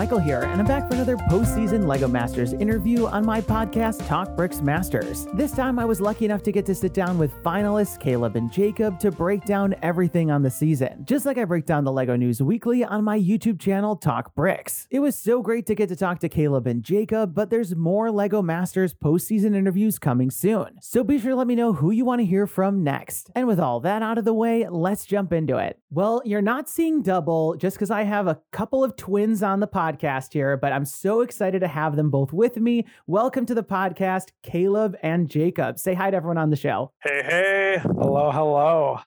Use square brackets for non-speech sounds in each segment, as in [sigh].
Michael here, and I'm back for another postseason LEGO Masters interview on my podcast, Talk Bricks Masters. This time I was lucky enough to get to sit down with finalists Caleb and Jacob to break down everything on the season, just like I break down the LEGO News weekly on my YouTube channel, Talk Bricks. It was so great to get to talk to Caleb and Jacob, but there's more LEGO Masters postseason interviews coming soon. So be sure to let me know who you want to hear from next. And with all that out of the way, let's jump into it. Well, you're not seeing double just because I have a couple of twins on the podcast here, but I'm so excited to have them both with me. Welcome to the podcast, Caleb and Jacob. Say hi to everyone on the show. Hey, hey. Hello, hello.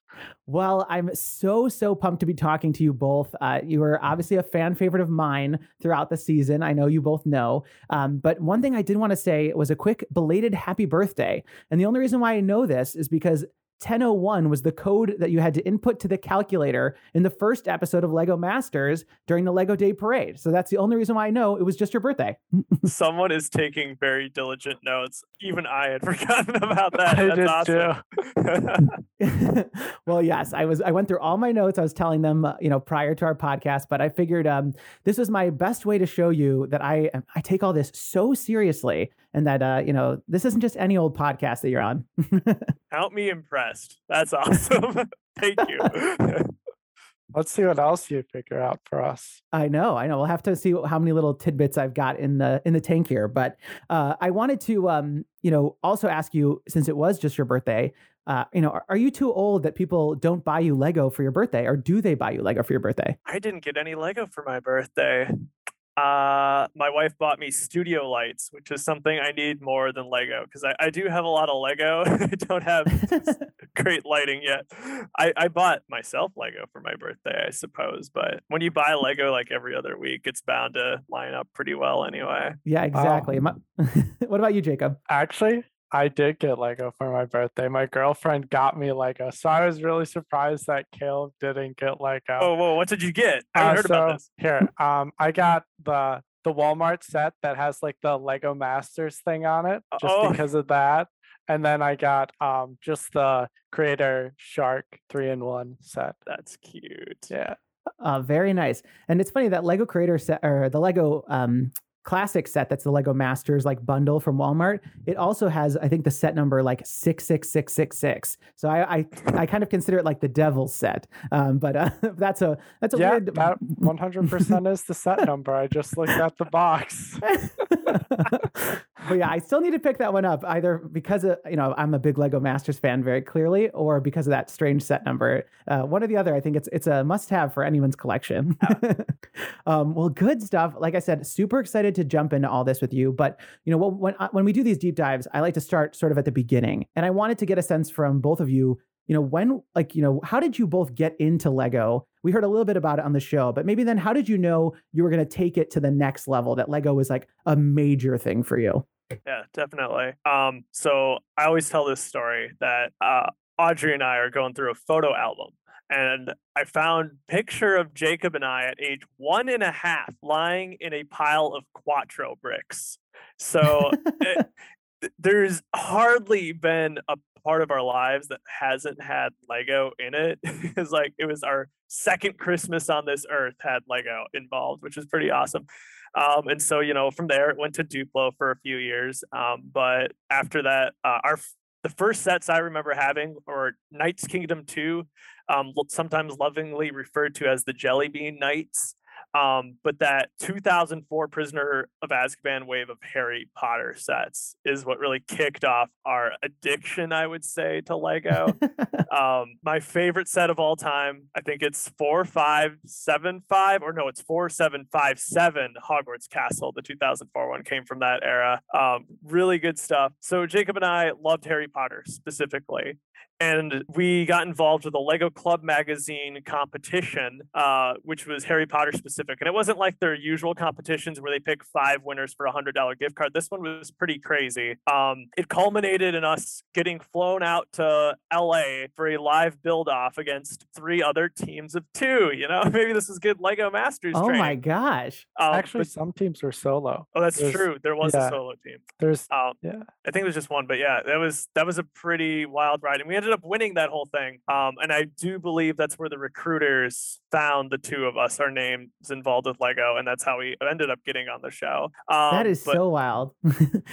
Well, I'm so, so pumped to be talking to you both. Uh, you were obviously a fan favorite of mine throughout the season. I know you both know. Um, but one thing I did want to say was a quick belated happy birthday. And the only reason why I know this is because 1001 was the code that you had to input to the calculator in the first episode of Lego Masters during the Lego Day Parade. So that's the only reason why I know it was just your birthday. [laughs] Someone is taking very diligent notes. Even I had [laughs] forgotten about that. I That's did awesome. [laughs] well, yes, I was. I went through all my notes. I was telling them, uh, you know, prior to our podcast, but I figured um, this was my best way to show you that I I take all this so seriously, and that uh, you know, this isn't just any old podcast that you're on. [laughs] Count me impressed. That's [laughs] awesome. Thank you. [laughs] Let's see what else you figure out for us. I know, I know. We'll have to see how many little tidbits I've got in the in the tank here. But uh, I wanted to, um, you know, also ask you since it was just your birthday. Uh, you know, are, are you too old that people don't buy you Lego for your birthday, or do they buy you Lego for your birthday? I didn't get any Lego for my birthday. Uh, my wife bought me studio lights, which is something I need more than Lego because I, I do have a lot of Lego. [laughs] I don't have [laughs] great lighting yet. I, I bought myself Lego for my birthday, I suppose. But when you buy Lego like every other week, it's bound to line up pretty well anyway. yeah, exactly. My- [laughs] what about you, Jacob? Actually, I did get Lego for my birthday. My girlfriend got me Lego. So I was really surprised that Caleb didn't get Lego. Oh, whoa, what did you get? I Uh, haven't heard about this. Here, um, I got the the Walmart set that has like the Lego Masters thing on it, just Oh. because of that. And then I got um just the Creator Shark three in one set. That's cute. Yeah. Uh, very nice. And it's funny that Lego Creator set or the Lego um, Classic set that's the Lego Masters like bundle from Walmart. It also has, I think, the set number like six six six six six. So I I, I kind of consider it like the Devil's set. Um, but uh, [laughs] that's a that's a yeah, weird. that 100% is the set number. I just looked at the box. [laughs] [laughs] but yeah, I still need to pick that one up either because of, you know I'm a big Lego Masters fan very clearly, or because of that strange set number. Uh, one or the other. I think it's it's a must have for anyone's collection. [laughs] um, well, good stuff. Like I said, super excited to jump into all this with you. But you know when when, when we do these deep dives, I like to start sort of at the beginning, and I wanted to get a sense from both of you. You know when like you know how did you both get into Lego? We heard a little bit about it on the show, but maybe then how did you know you were going to take it to the next level? That Lego was like a major thing for you. Yeah, definitely. Um, so I always tell this story that uh, Audrey and I are going through a photo album, and I found picture of Jacob and I at age one and a half lying in a pile of Quatro bricks. So it- [laughs] there's hardly been a part of our lives that hasn't had Lego in it. [laughs] it's like it was our second Christmas on this earth had Lego involved, which is pretty awesome. Um, and so, you know, from there it went to Duplo for a few years. Um, but after that, uh, our the first sets I remember having were Knights Kingdom 2, um, sometimes lovingly referred to as the Jelly Bean Knights. Um, but that 2004 Prisoner of Azkaban wave of Harry Potter sets is what really kicked off our addiction, I would say, to Lego. [laughs] um, my favorite set of all time, I think it's four five seven five, or no, it's four seven five seven. Hogwarts Castle, the 2004 one came from that era. Um, really good stuff. So Jacob and I loved Harry Potter specifically. And we got involved with a Lego Club magazine competition, uh, which was Harry Potter specific. And it wasn't like their usual competitions where they pick five winners for a hundred dollar gift card. This one was pretty crazy. Um, it culminated in us getting flown out to LA for a live build off against three other teams of two. You know, [laughs] maybe this is good Lego Masters. oh my gosh. Um, Actually, but- some teams were solo. oh, that's there's- true. There was a solo team. There's Um, yeah. I think it was just one, but yeah, that was that was a pretty wild ride, and we ended ended up winning that whole thing. Um, and I do believe that's where the recruiters found the two of us, our names involved with Lego, and that's how we ended up getting on the show. Um, that is so wild. [laughs]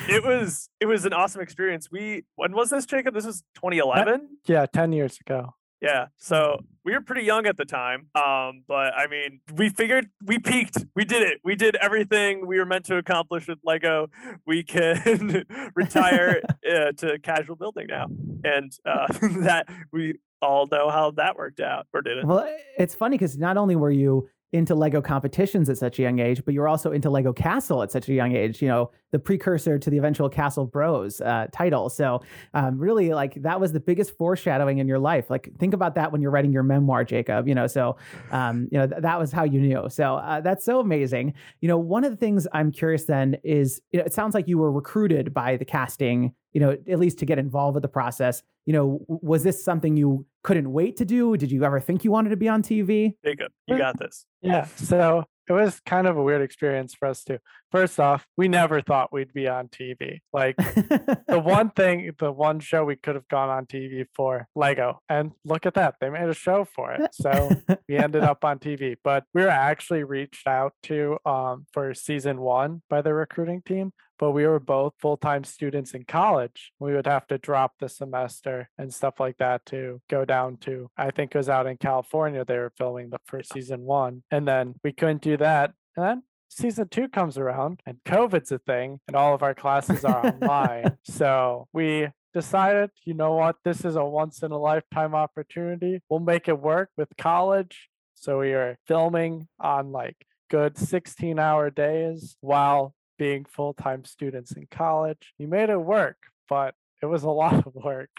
it was it was an awesome experience. We when was this, Jacob? This was 2011. Yeah, ten years ago. Yeah. So we were pretty young at the time. Um, but I mean, we figured we peaked. We did it. We did everything we were meant to accomplish with Lego. We can [laughs] retire [laughs] uh, to casual building now. And uh, [laughs] that we all know how that worked out or did it. Well, it's funny because not only were you into Lego competitions at such a young age, but you were also into Lego Castle at such a young age. You know, the precursor to the eventual Castle Bros uh, title. So, um, really, like that was the biggest foreshadowing in your life. Like, think about that when you're writing your memoir, Jacob. You know, so um, you know th- that was how you knew. So uh, that's so amazing. You know, one of the things I'm curious then is, you know, it sounds like you were recruited by the casting you know, at least to get involved with the process. You know, was this something you couldn't wait to do? Did you ever think you wanted to be on TV? Jacob, you got this. Yeah. So it was kind of a weird experience for us too. First off, we never thought we'd be on TV. Like the [laughs] one thing, the one show we could have gone on TV for, Lego. And look at that. They made a show for it. So we ended up on TV. But we were actually reached out to um, for season one by the recruiting team but we were both full-time students in college we would have to drop the semester and stuff like that to go down to i think it was out in california they were filming the first season one and then we couldn't do that and then season two comes around and covid's a thing and all of our classes are online [laughs] so we decided you know what? This is a once in a lifetime opportunity. We'll make it work with college. So we are filming on like good 16 hour days while being full time students in college. You made it work, but it was a lot of work.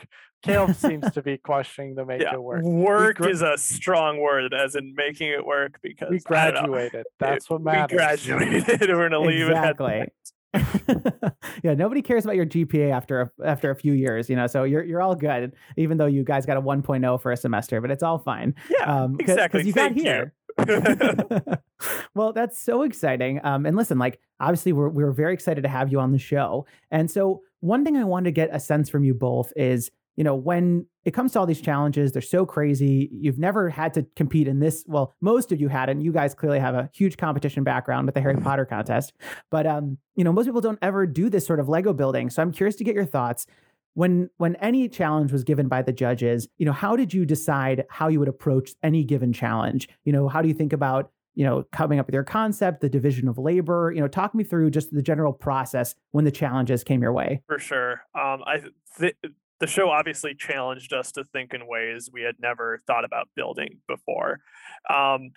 Caleb seems to be questioning the make yeah, it work. Work gra- is a strong word, as in making it work because we graduated. That's what matters. We graduated. [laughs] We're gonna leave exactly. it [laughs] yeah, nobody cares about your GPA after a, after a few years, you know. So you're you're all good, even though you guys got a 1.0 for a semester, but it's all fine. Yeah, um, exactly. Because you Thank got here. [laughs] well, that's so exciting. Um, and listen, like obviously we're we're very excited to have you on the show. And so one thing I wanted to get a sense from you both is, you know, when it comes to all these challenges, they're so crazy. You've never had to compete in this. Well, most of you hadn't. You guys clearly have a huge competition background with the Harry Potter contest. But um, you know, most people don't ever do this sort of Lego building. So I'm curious to get your thoughts when when any challenge was given by the judges you know how did you decide how you would approach any given challenge? You know how do you think about you know coming up with your concept the division of labor? You know talk me through just the general process when the challenges came your way. For sure. Um i th- the show obviously challenged us to think in ways we had never thought about building before. Um,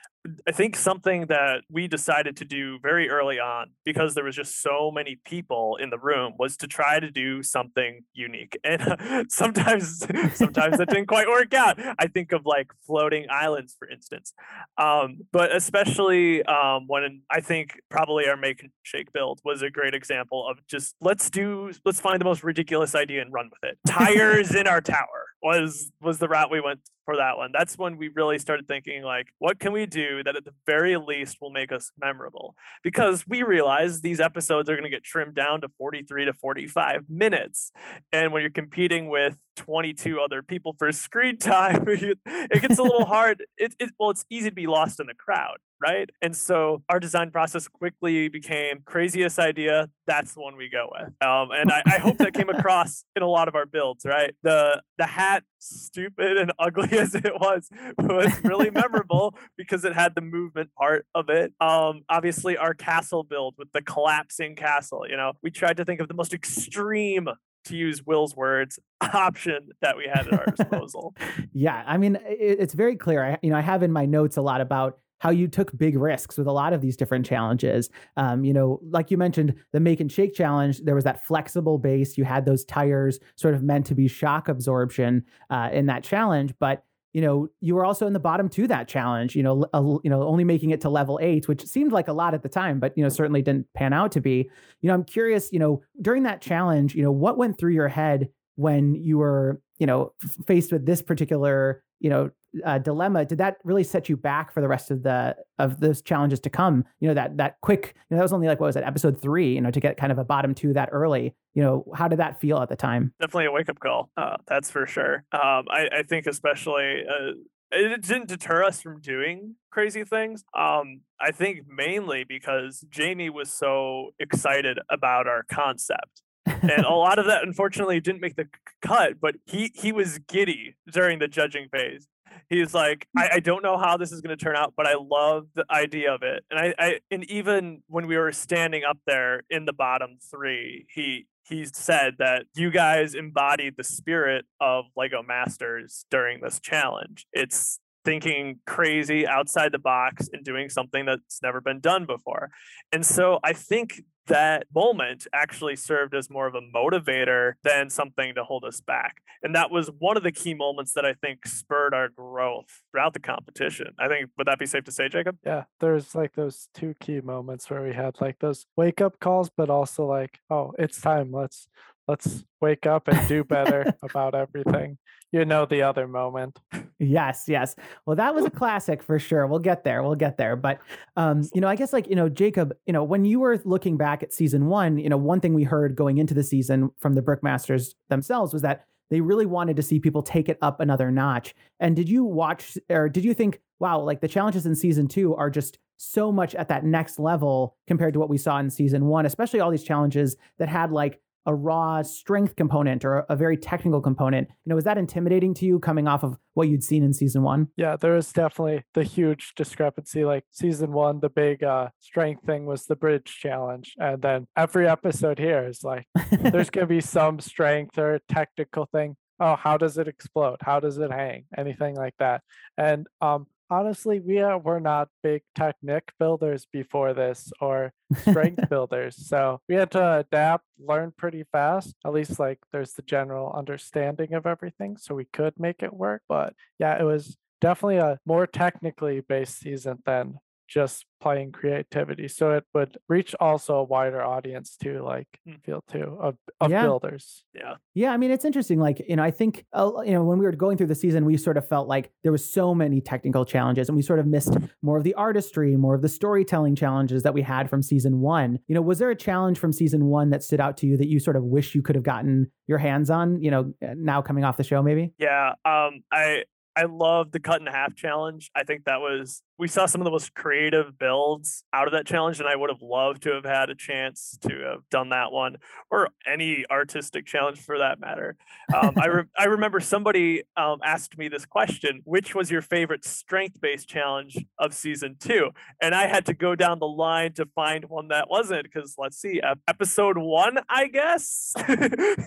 I think something that we decided to do very early on, because there was just so many people in the room, was to try to do something unique. And [laughs] sometimes, sometimes that didn't quite work out. I think of like floating islands, for instance. Um, but especially um, when I think probably our make and shake build was a great example of just let's do, let's find the most ridiculous idea and run with it. [laughs] Tires in our tower was was the route we went for that one. That's when we really started thinking like, what can we do that at the very least will make us memorable? Because we realize these episodes are going to get trimmed down to 43 to 45 minutes. And when you're competing with 22 other people for screen [laughs] time, [laughs] it gets a little [laughs] hard. It, it, well, it's easy to be lost in the crowd, right? And so our design process quickly became craziest idea. That's the one we go with. Um, and I, I hope that came [laughs] across in a lot of our builds, right? The the hat, stupid and [laughs] ugly as it was, was really memorable [laughs] because it had the movement part of it. Um, obviously, our castle build with the collapsing castle. You know, we tried to think of the most extreme to use Will's words, option that we had at our disposal. yeah, I mean, it, it's very clear. I, you know, I have in my notes a lot about how you took big risks with a lot of these different challenges. Um, you know, like you mentioned, the make and shake challenge, there was that flexible base. You had those tires sort of meant to be shock absorption uh, in that challenge, but you know, you were also in the bottom to that challenge. You know, you know, only making it to level eight, which seemed like a lot at the time, but you know, certainly didn't pan out to be. You know, I'm curious. You know, during that challenge, you know, what went through your head when you were, you know, f- faced with this particular you know uh, dilemma did that really set you back for the rest of the of those challenges to come? You know that that quick you know that was only like what was it episode three you know to get kind of a bottom two that early. You know how did that feel at the time? Definitely a wake-up call uh, that's for sure. Um, I, I think especially uh, it didn't deter us from doing crazy things. Um, I think mainly because Jamie was so excited about our concept and a lot of that unfortunately didn't make the cut but he he was giddy during the judging phase. He's like I, I don't know how this is going to turn out but i love the idea of it. And I, I and even when we were standing up there in the bottom three he he said that you guys embodied the spirit of lego masters during this challenge. It's thinking crazy outside the box and doing something that's never been done before. And so I think that moment actually served as more of a motivator than something to hold us back. And that was one of the key moments that I think spurred our growth throughout the competition. I think, would that be safe to say, Jacob? Yeah, there's like those two key moments where we had like those wake up calls, but also like, oh, it's time. Let's let's wake up and do better about everything. You know the other moment. Yes, yes. Well, that was a classic for sure. We'll get there. We'll get there. But um, you know, I guess like, you know, Jacob, you know, when you were looking back at season 1, you know, one thing we heard going into the season from the Brickmasters themselves was that they really wanted to see people take it up another notch. And did you watch or did you think, wow, like the challenges in season 2 are just so much at that next level compared to what we saw in season 1, especially all these challenges that had like a raw strength component or a very technical component. You know, was that intimidating to you coming off of what you'd seen in season one? Yeah, there was definitely the huge discrepancy. Like season one, the big uh, strength thing was the bridge challenge. And then every episode here is like, there's going to be some strength or technical thing. Oh, how does it explode? How does it hang? Anything like that. And um, honestly, we are, were not big technique builders before this or strength [laughs] builders. So we had to adapt, learn pretty fast. At least like there's the general understanding of everything. So we could make it work. But yeah, it was definitely a more technically based season than just playing creativity. So it would reach also a wider audience too, like mm. feel too of, of yeah. builders. Yeah. Yeah. I mean, it's interesting. Like, you know, I think, uh, you know, when we were going through the season, we sort of felt like there was so many technical challenges and we sort of missed more of the artistry, more of the storytelling challenges that we had from season one. You know, was there a challenge from season one that stood out to you that you sort of wish you could have gotten your hands on, you know, now coming off the show, maybe? Yeah. Um, I, I love the cut in half challenge. I think that was we saw some of the most creative builds out of that challenge, and I would have loved to have had a chance to have done that one or any artistic challenge for that matter. Um, I re- I remember somebody um, asked me this question: Which was your favorite strength based challenge of season two? And I had to go down the line to find one that wasn't because let's see, episode one, I guess, [laughs]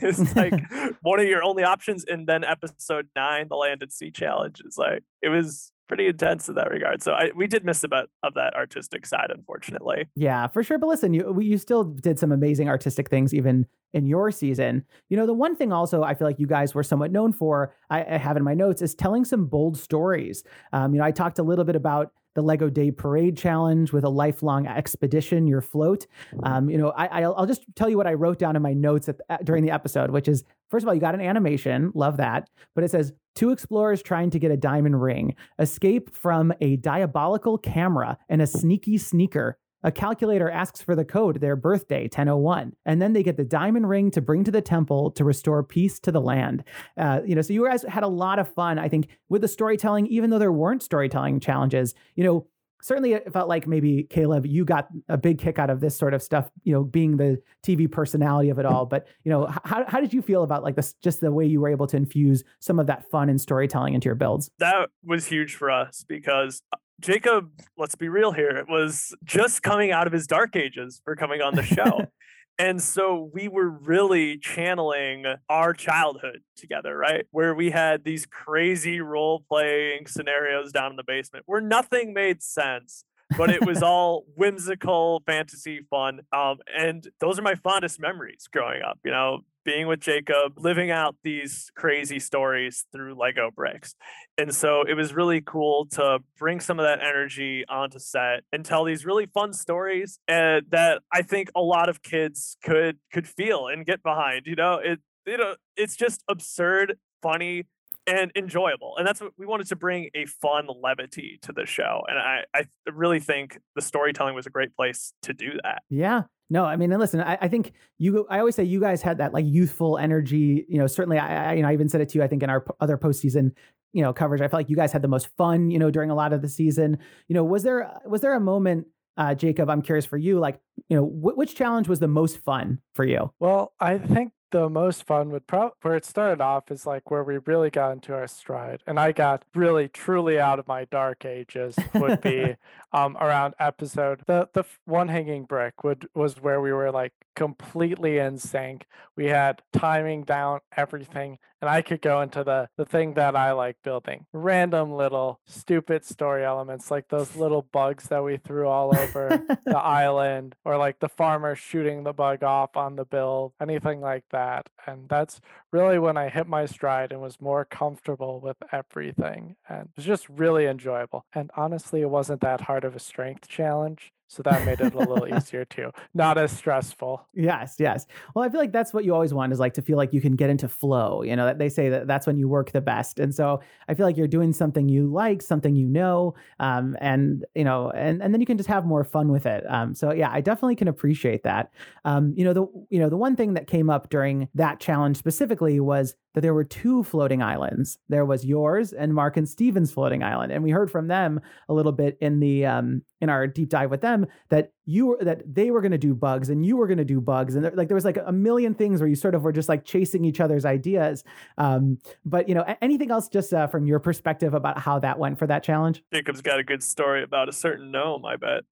is like [laughs] one of your only options, and then episode nine, the land and sea challenge. It's like it was pretty intense in that regard. So I we did miss a bit of that artistic side, unfortunately. Yeah, for sure. But listen, you you still did some amazing artistic things even in your season. You know, the one thing also I feel like you guys were somewhat known for, I, I have in my notes, is telling some bold stories. Um, you know, I talked a little bit about the Lego Day Parade Challenge with a lifelong expedition, your float. Um, you know, I, will just tell you what I wrote down in my notes at, at, during the episode, which is first of all, you got an animation, love that, but it says two explorers trying to get a diamond ring, escape from a diabolical camera and a sneaky sneaker a calculator asks for the code, their birthday, 1001, and then they get the diamond ring to bring to the temple to restore peace to the land. Uh, you know, so you guys had a lot of fun, I think, with the storytelling, even though there weren't storytelling challenges. You know, certainly it felt like maybe Caleb, you got a big kick out of this sort of stuff, you know, being the TV personality of it all. But, you know, how, how did you feel about like this, just the way you were able to infuse some of that fun and storytelling into your builds? That was huge for us because uh, Jacob, let's be real here, was just coming out of his dark ages for coming on the show. [laughs] and so we were really channeling our childhood together, right? Where we had these crazy role playing scenarios down in the basement where nothing made sense but it was [laughs] all whimsical fantasy fun um, and those are my fondest memories growing up you know being with Jacob, living out these crazy stories through Lego bricks. And so it was really cool to bring some of that energy onto set and tell these really fun stories and that I think a lot of kids could could feel and get behind. You know, it you know, it's just absurd, funny, and enjoyable. And that's what we wanted to bring a fun levity to the show. And I, I really think the storytelling was a great place to do that. Yeah. No, I mean, and listen, I, I think you, I always say you guys had that like youthful energy, you know, certainly I, I, you know, I even said it to you, I think in our p- other postseason, you know, coverage, I felt like you guys had the most fun, you know, during a lot of the season, you know, was there, was there a moment uh, Jacob, I'm curious for you, like, you know, wh- which challenge was the most fun for you? Well, I think the most fun would probably where it started off is like where we really got into our stride and i got really truly out of my dark ages would be [laughs] um around episode the the one hanging brick would was where we were like completely in sync. We had timing down everything and i could go into the the thing that i like building random little stupid story elements like those little bugs that we threw all over the [laughs] island or like the farmer shooting the bug off on the bill, anything like that that. And that's really when I hit my stride and was more comfortable with everything. And it was just really enjoyable. And honestly, it wasn't that hard of a strength challenge. So that made it a little easier too. Not as stressful. Yes, yes. Well, I feel like that's what you always want is like to feel like you can get into flow. You know, they say that that's when you work the best. And so I feel like you're doing something you like, something you know, um, and you know, and and then you can just have more fun with it. Um, so yeah, I definitely can appreciate that. Um, you know, the you know the one thing that came up during that challenge specifically was that there were two floating islands. There was yours and Mark and Steven's floating island, and we heard from them a little bit in the um, in our deep dive with them that you were that they were going to do bugs and you were going to do bugs and there, like there was like a million things where you sort of were just like chasing each other's ideas um, but you know anything else just uh, from your perspective about how that went for that challenge jacob's got a good story about a certain gnome i bet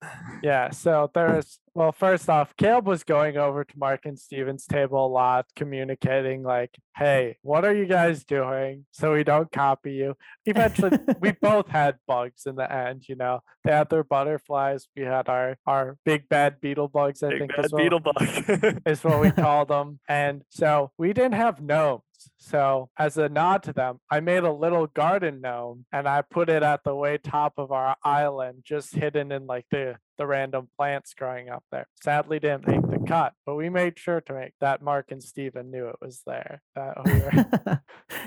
yeah so there's well, first off, Caleb was going over to Mark and Steven's table a lot, communicating like, "Hey, what are you guys doing?" So we don't copy you. Eventually, we [laughs] both had bugs in the end. You know, they had their butterflies. We had our our big bad beetle bugs. I big think bad beetle bug [laughs] is what we called them. And so we didn't have gnomes. So, as a nod to them, I made a little garden gnome and I put it at the way top of our island, just hidden in like the the random plants growing up there. Sadly, didn't make the cut, but we made sure to make that Mark and Steven knew it was there. [laughs]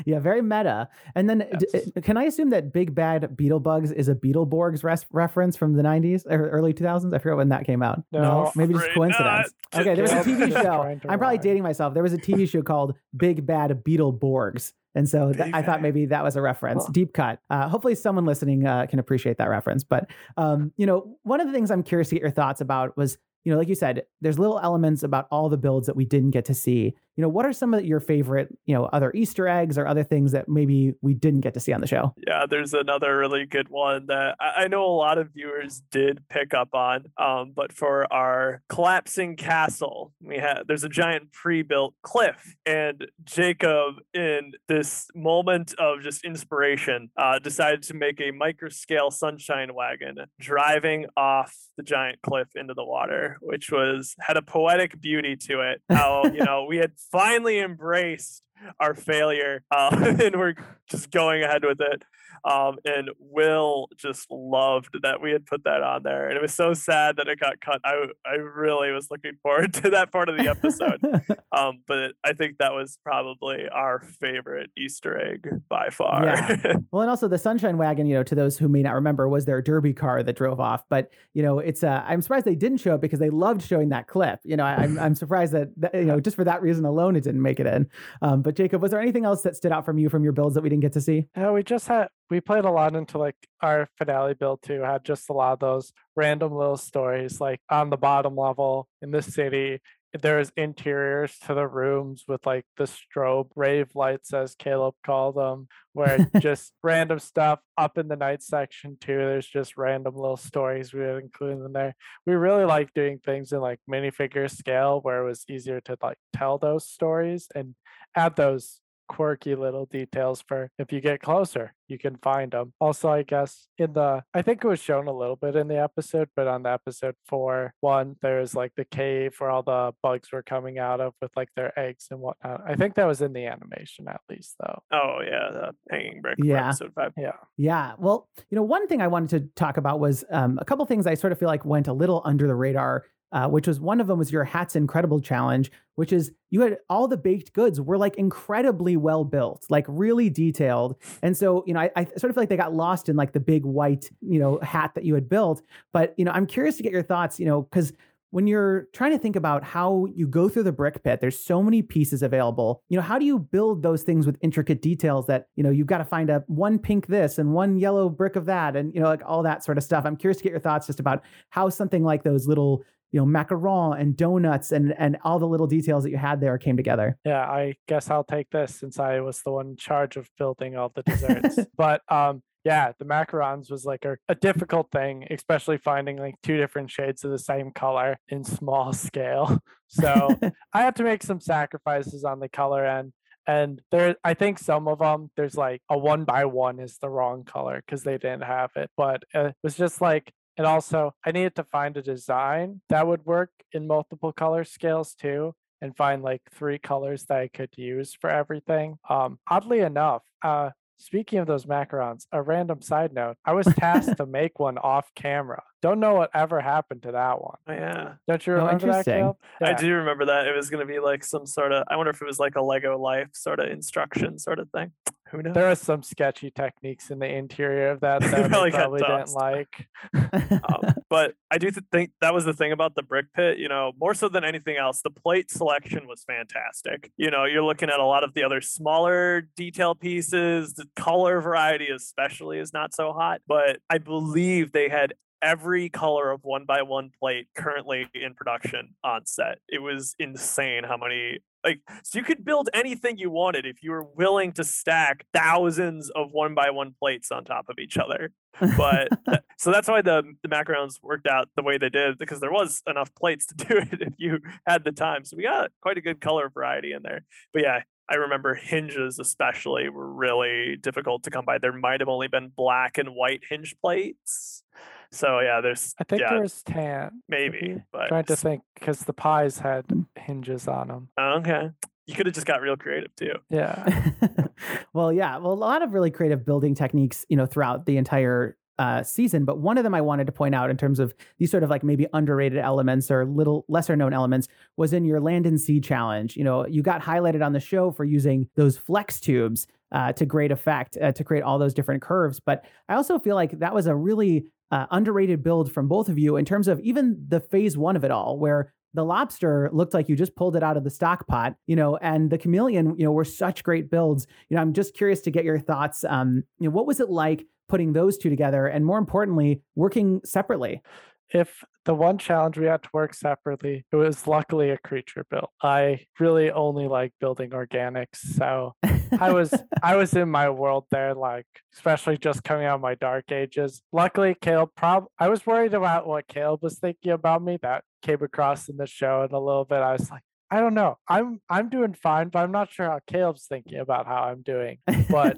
Yeah, very meta. And then, yes. d- eh, can I assume that Big Bad Beetlebugs is a Beetleborgs res- reference from the 90s or early 2000s? I forget when that came out. No, no maybe just coincidence. Not. Okay, there was a TV [laughs] show. I'm probably dating myself. There was a TV show called Big Bad Beetleborgs and so th- I thought maybe that was a reference, huh. deep cut. Uh, hopefully, someone listening uh, can appreciate that reference. But um, you know, one of the things I'm curious to get your thoughts about was you know, like you said, there's little elements about all the builds that we didn't get to see. You know, what are some of your favorite, you know, other Easter eggs or other things that maybe we didn't get to see on the show? Yeah, there's another really good one that I know a lot of viewers did pick up on. Um, but for our collapsing castle, we had there's a giant pre-built cliff, and Jacob, in this moment of just inspiration, uh, decided to make a micro scale sunshine wagon driving off the giant cliff into the water which was had a poetic beauty to it. How you know we had finally embraced our failure, uh, [laughs] and we're just going ahead with it. Um, and Will just loved that we had put that on there, and it was so sad that it got cut. I I really was looking forward [laughs] to that part of the episode, [laughs] um, but I think that was probably our favorite Easter egg by far. Yeah. [laughs] Well, and also the Sunshine Wagon, you know, to those who may not remember, was their derby car that drove off. But you know, it's uh, I'm surprised they didn't show it because they loved showing that clip. You know, I, am I'm, I'm surprised that, that, you know just for that reason alone it didn't make it in. Um, but Jacob, was there anything else that stood out from you from your builds that we didn't get to see? Yeah, we just had we played a lot into like our finale build too had just a lot of those random little stories like on the bottom level in the city there's interiors to the rooms with like the strobe rave lights as caleb called them where [laughs] just random stuff up in the night section too there's just random little stories we would include in there. We really like doing things in like minifigure scale where it was easier to like tell those stories and add those quirky little details for if you get closer you can find them also i guess in the i think it was shown a little bit in the episode but on the episode four one there's like the cave where all the bugs were coming out of with like their eggs and whatnot. I think that was in the animation at least though. Oh yeah the hanging brick yeah. episode five. Yeah. Yeah well you know one thing i wanted to talk about was um, a couple things i sort of feel like went a little under the radar uh, which was one of them was your Hats Incredible challenge, which is you had all the baked goods were like incredibly well built, like really detailed. And so, you know, I, I sort of feel like they got lost in like the big white, you know, hat that you had built. But, you know, I'm curious to get your thoughts, you know, because when you're trying to think about how you go through the brick pit there's so many pieces available you know how do you build those things with intricate details that you know you've got to find a one pink this and one yellow brick of that and you know like all that sort of stuff i'm curious to get your thoughts just about how something like those little you know macaron and donuts and and all the little details that you had there came together [laughs] yeah i guess i'll take this since i was the one in charge of building all the desserts [laughs] but um yeah, the macarons was like a, a, difficult thing, especially finding like two different shades of the same color in small [laughs] scale. So I had to make some sacrifices on the color end. And there, I think some of them, there's like a one by one is the wrong color because they didn't have it. But it was just like, and also I needed to find a design that would work in multiple color scales too and find like three colors that I could use for everything. Um, oddly enough, uh, Speaking of those macarons, a random side note, I was [laughs] tasked to make one off camera. Don't know what ever happened to that one. Oh, yeah. Don't you remember that, Caleb? Yeah. I do remember that. It was going to be like some sort of, I wonder if it was like a Lego life sort of instruction sort of thing. Who knows? There are some sketchy techniques in the interior of that that [laughs] probably, probably didn't like. [laughs] um, but I do th- think that was the thing about the brick pit. You know, more so than anything else, the plate selection was fantastic. You know, you're looking at a lot of the other smaller detail pieces. The color variety, especially, is not so hot. But I believe they had every color of one by one plate currently in production on set. It was insane how many like so you could build anything you wanted if you were willing to stack thousands of one by one plates on top of each other. But [laughs] so that's why the the macarons worked out the way they did because there was enough plates to [laughs] do it if you had the time. So we got quite a good color variety in there. But yeah, I remember hinges especially were really difficult to come by. There might have only been black and white hinge plates. So yeah, there's. I think yeah, there's tan. Maybe, but trying to think because the pies had hinges on them. Okay, you could have just got real creative too. Yeah. [laughs] well, yeah. Well, a lot of really creative building techniques, you know, throughout the entire uh, season. But one of them I wanted to point out in terms of these sort of like maybe underrated elements or little lesser known elements was in your land and sea challenge. You know, you got highlighted on the show for using those flex tubes uh, to great effect uh, to create all those different curves. But I also feel like that was a really uh, underrated build from both of you in terms of even the phase one of it all, where the lobster looked like you just pulled it out of the stock pot, you know, and the chameleon, you know, were such great builds. You know, I'm just curious to get your thoughts. Um, you know, what was it like putting those two together, and more importantly, working separately? If the one challenge we had to work separately, it was luckily a creature build. I really only like building organics, so I was [laughs] I was in my world there, like especially just coming out of my dark ages. Luckily, Caleb prob I was worried about what Caleb was thinking about me. That came across in the show in a little bit. I was like, I don't know. I'm I'm doing fine, but I'm not sure how Caleb's thinking about how I'm doing. But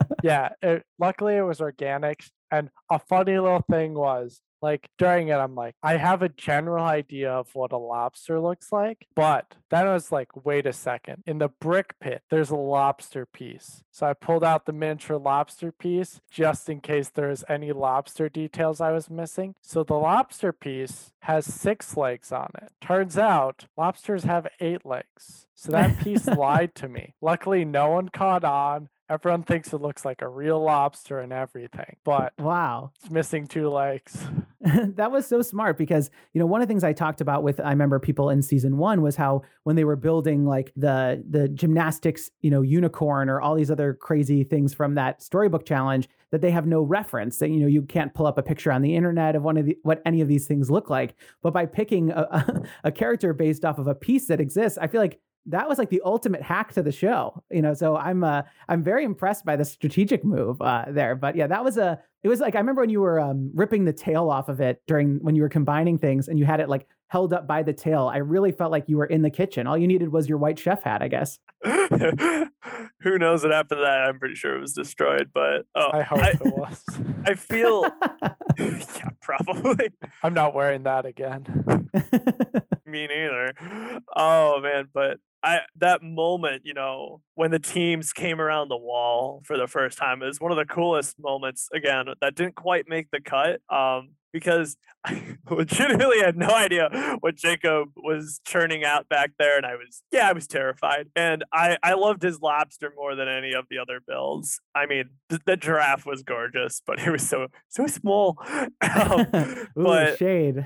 [laughs] yeah, it, luckily it was organics. And a funny little thing was like during it, I'm like, I have a general idea of what a lobster looks like, but then I was like, wait a second. In the brick pit, there's a lobster piece. So I pulled out the miniature lobster piece just in case there's any lobster details I was missing. So the lobster piece has six legs on it. Turns out lobsters have eight legs. So that piece [laughs] lied to me. Luckily, no one caught on. Everyone thinks it looks like a real lobster and everything, but wow, it's missing two legs. [laughs] that was so smart because you know one of the things I talked about with I remember people in season one was how when they were building like the the gymnastics you know unicorn or all these other crazy things from that storybook challenge that they have no reference that you know you can't pull up a picture on the internet of one of the what any of these things look like but by picking a, a, [laughs] a character based off of a piece that exists I feel like that was like the ultimate hack to the show you know so i'm uh i'm very impressed by the strategic move uh there but yeah that was a it was like i remember when you were um ripping the tail off of it during when you were combining things and you had it like held up by the tail i really felt like you were in the kitchen. All you needed was your white chef hat i guess. [laughs] Who knows what happened to that? I'm pretty sure it was destroyed but oh, i hope I, it was. [laughs] I feel [laughs] yeah probably. I'm not wearing that again. Me neither. Oh man but I that moment, you know, when the teams came around the wall for the first time is one of the coolest moments. Again, that didn't quite make the cut. Um, because [laughs] I legitimately had no idea what Jacob was churning out back there. And I was, yeah, I was terrified. And I, I loved his lobster more than any of the other builds. I mean, the, the giraffe was gorgeous, but it was so, so small. [laughs] Um, [laughs] Ooh, but shade.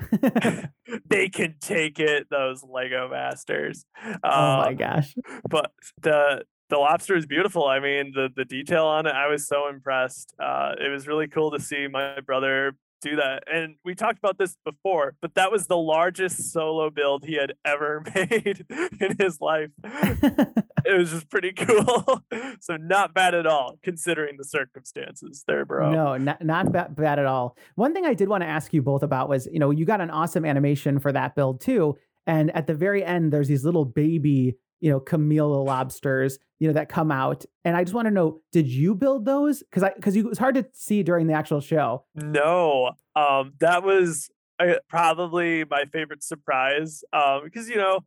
they can take it, those Lego masters. oh my Um, gosh. but the, the lobster is beautiful. I mean, the the detail on it, I was so impressed. Uh, it was really cool to see my brother do that. And we talked about this before, but that was the largest solo build he had ever [laughs] made in his life. It was just pretty cool. [laughs] so not bad at all, considering the circumstances there, bro. No, not, not ba- bad at all. One thing I did want to ask you both about was, you know, you got an awesome animation for that build too. And at the very end, there's these little baby, you know, Camilla lobsters, you know, that come out. And I just want to know, did you build those? Because I because it was hard to see during the actual show. No, um, that was uh, probably my favorite surprise um, because you know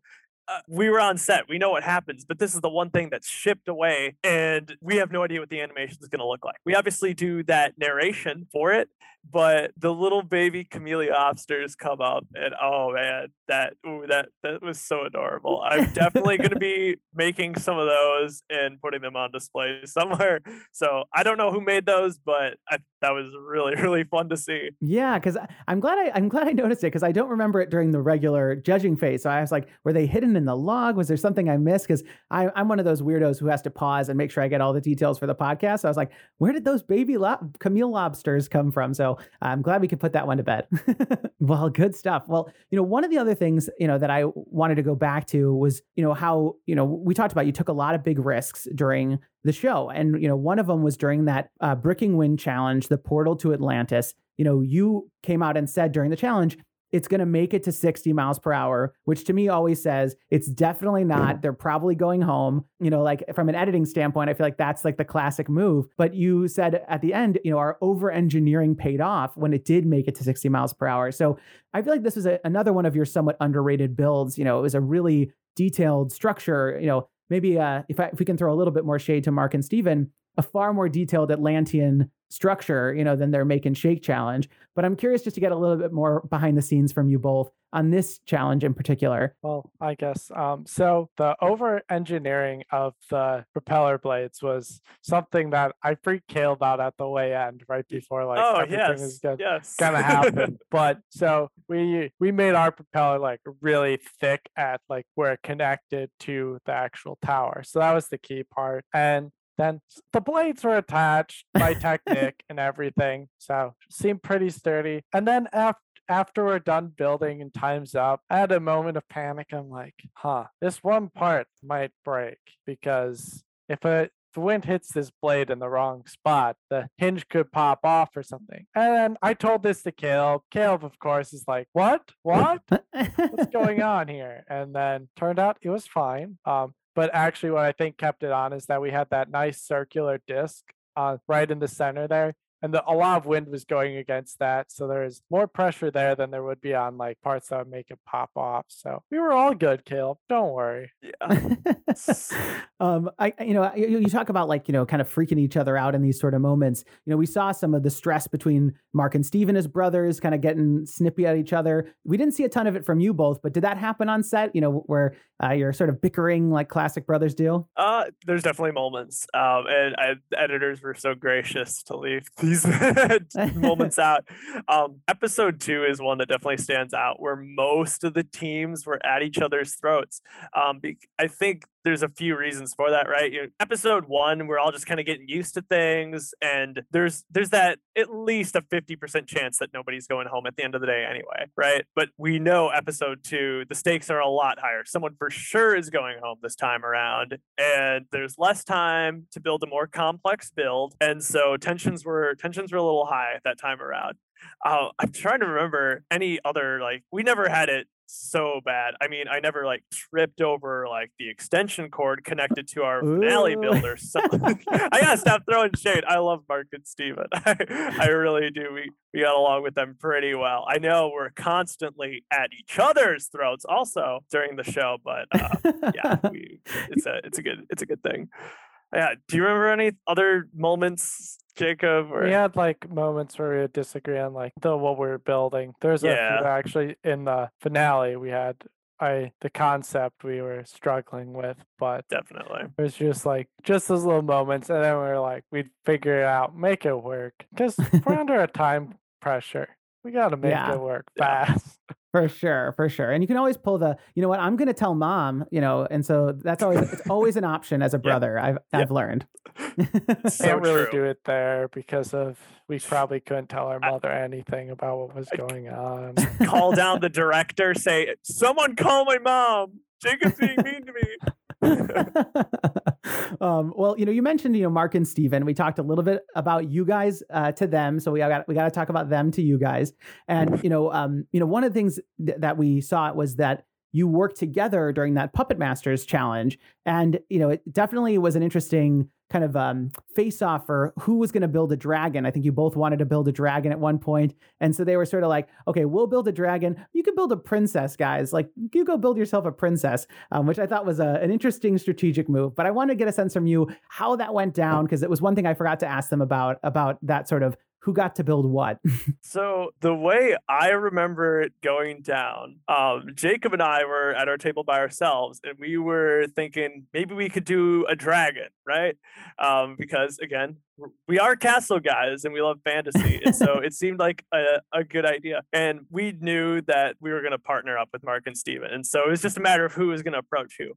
uh, we were on set, we know what happens, but this is the one thing that's shipped away, and we have no idea what the animation is going to look like. We obviously do that narration for it, but the little baby camellia lobsters come up, and oh man, that ooh, that that was so adorable. I'm definitely going [laughs] to be making some of those and putting them on display [laughs] somewhere. So I don't know who made those, but I, that was really [laughs] really fun to see. Yeah, because I'm glad I I'm glad I noticed it because I don't remember it during the regular judging phase. So I was like, were they hidden in the log? Was there something I missed? Because I'm one of those weirdos who has to pause and make sure I get all the details for the podcast. So I was like, where did those baby lo- Camille lobsters come from? So I'm glad we could put that one to bed. [laughs] well, good stuff. Well, you know, one of the other things you know that I wanted to go back to was you know how you know we talked about you took a lot of big risks during the show. And, you know, one of them was during that uh, Bricking Wind challenge, the portal to Atlantis. You know, you came out and said during the challenge, it's going to make it to 60 miles per hour, which to me always says it's definitely not. They're probably going home. You know, like from an editing standpoint, I feel like that's like the classic move. But you said at the end, you know, our over engineering paid off when it did make it to 60 miles per hour. So I feel like this was a, another one of your somewhat underrated builds. You know, it was a really detailed structure. You know, maybe uh, if, I, if we can throw a little bit more shade to Mark and Steven, a far more detailed Atlantean structure, you know, than their make and shake challenge. But I'm curious just to get a little bit more behind the scenes from you both on this challenge in particular. Well, I guess um, so. The over engineering of the propeller blades was something that I freaked Kale about at the way end, right before like oh everything yes, is good. yes, gonna happen. [laughs] but so we we made our propeller like really thick at like where it connected to the actual tower. So that was the key part. And then the blades were attached by Technic and everything. So seemed pretty sturdy. And then after after we're done building and time's up, I had a moment of panic. I'm like, huh, this one part might break because if it the wind hits this blade in the wrong spot, the hinge could pop off or something. And I told this to Caleb. Caleb, of course, is like, What? What? What's going [laughs] on here? And then turned out it was fine. Um, but actually, what I think kept it on is that we had that nice circular disc uh, right in the center there. And the, a lot of wind was going against that. So there's more pressure there than there would be on like parts that would make it pop off. So we were all good, Caleb. Don't worry. yeah. [laughs] um, I, you know, you, you talk about like, you know, kind of freaking each other out in these sort of moments. You know, we saw some of the stress between Mark and Steven as brothers, kind of getting snippy at each other. We didn't see a ton of it from you both, but did that happen on set? You know, where uh, you're sort of bickering like classic brothers do? Uh, there's definitely moments, um, and I, editors were so gracious to leave these [laughs] moments [laughs] out. Um, episode two is one that definitely stands out, where most of the teams were at each other's throats. Um, I think there's a few reasons for that, right? You know, episode one, we're all just kind of getting used to things, and there's there's that at least a fifty percent chance that nobody's going home at the end of the day anyway, right? But we know episode two, the stakes are a lot higher. Someone for sure is going home this time around, and there's less time to build a more complex build, and so tensions were tensions were a little high that time around. Uh, I'm trying to remember any other like we never had it so bad. I mean, I never like tripped over like the extension cord connected to our finale builder. So [laughs] I gotta stop throwing shade. I love Mark and Steven. [laughs] I, I really do. We we got along with them pretty well. I know we're constantly at each other's throats also during the show, but uh, yeah, we, [laughs] it's a it's a good it's a good thing. Yeah. Do you remember any other moments, Jacob? Or We had like moments where we would disagree on like the what we were building. There's a few actually in the finale we had I the concept we were struggling with, but definitely. it was just like just those little moments and then we were like we'd figure it out, make it work. Because we're [laughs] under a time pressure. We gotta make Yeah. it work Yeah. fast. For sure, for sure. And you can always pull the, you know what, I'm going to tell mom, you know, and so that's always, it's always an option as a brother, I've, Yeah. I've learned. [laughs] [laughs] So Can't really true. do it there because of we probably couldn't tell our mother anything about what was going on. Call down the [laughs] director, say, "Someone call my mom. Jacob's being mean to me." [laughs] um, well, you know, you mentioned, you know, Mark and Steven. We talked a little bit about you guys uh, to them, so we got we got to talk about them to you guys. And you know, um, you know, one of the things th- that we saw was that you worked together during that Puppet Masters challenge, and you know, it definitely was an interesting kind of um, face off for who was going to build a dragon. I think you both wanted to build a dragon at one point, and so they were sort of like, okay, we'll build a dragon. You can build a princess, guys. Like, you go build yourself a princess um, which I thought was a, an interesting strategic move. But I wanted to get a sense from you how that went down because it was one thing I forgot to ask them about about that sort of who got to build what. [laughs] So the way I remember it going down, um, Jacob and I were at our table by ourselves, and we were thinking maybe we could do a dragon, right? Um, because again, we are castle guys and we love fantasy, and so it seemed like a, a good idea. And we knew that we were going to partner up with Mark and Steven, and so it was just a matter of who was going to approach who.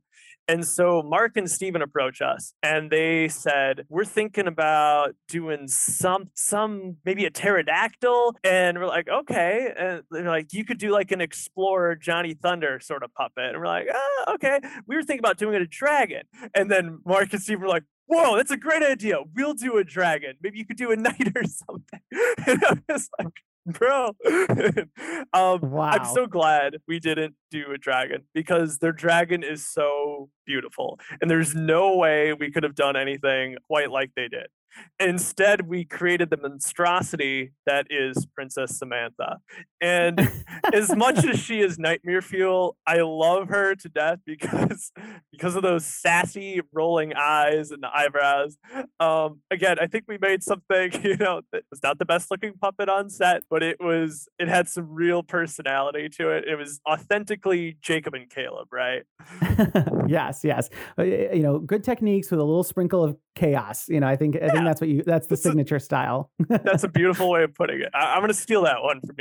And so Mark and Steven approach us and they said, We're thinking about doing some some maybe a pterodactyl. And we're like, okay. And they're like, you could do like an explorer Johnny Thunder sort of puppet. And we're like, oh, okay. We were thinking about doing a dragon. And then Mark and Steven were like, Whoa, that's a great idea. We'll do a dragon. Maybe you could do a [laughs] knight or something. [laughs] And I was like, bro. [laughs] um, Wow. I'm so glad we didn't do a dragon because their dragon is so beautiful. And there's no way we could have done anything quite like they did. Instead, we created the monstrosity that is Princess Samantha. And as much as she is nightmare fuel, I love her to death [laughs] because because of those sassy rolling eyes and the eyebrows. Um, again, I think we made something, [laughs] you know, that was not the best looking puppet on set, but it was it had some real personality to it. It was authentically Jacob and Caleb, right? [laughs] yes, yes. Uh, You know, good techniques with a little sprinkle of chaos. You know, I think I think That's what you that's the That's a- signature style. [laughs] That's a beautiful way of putting it. I, am gonna steal that one from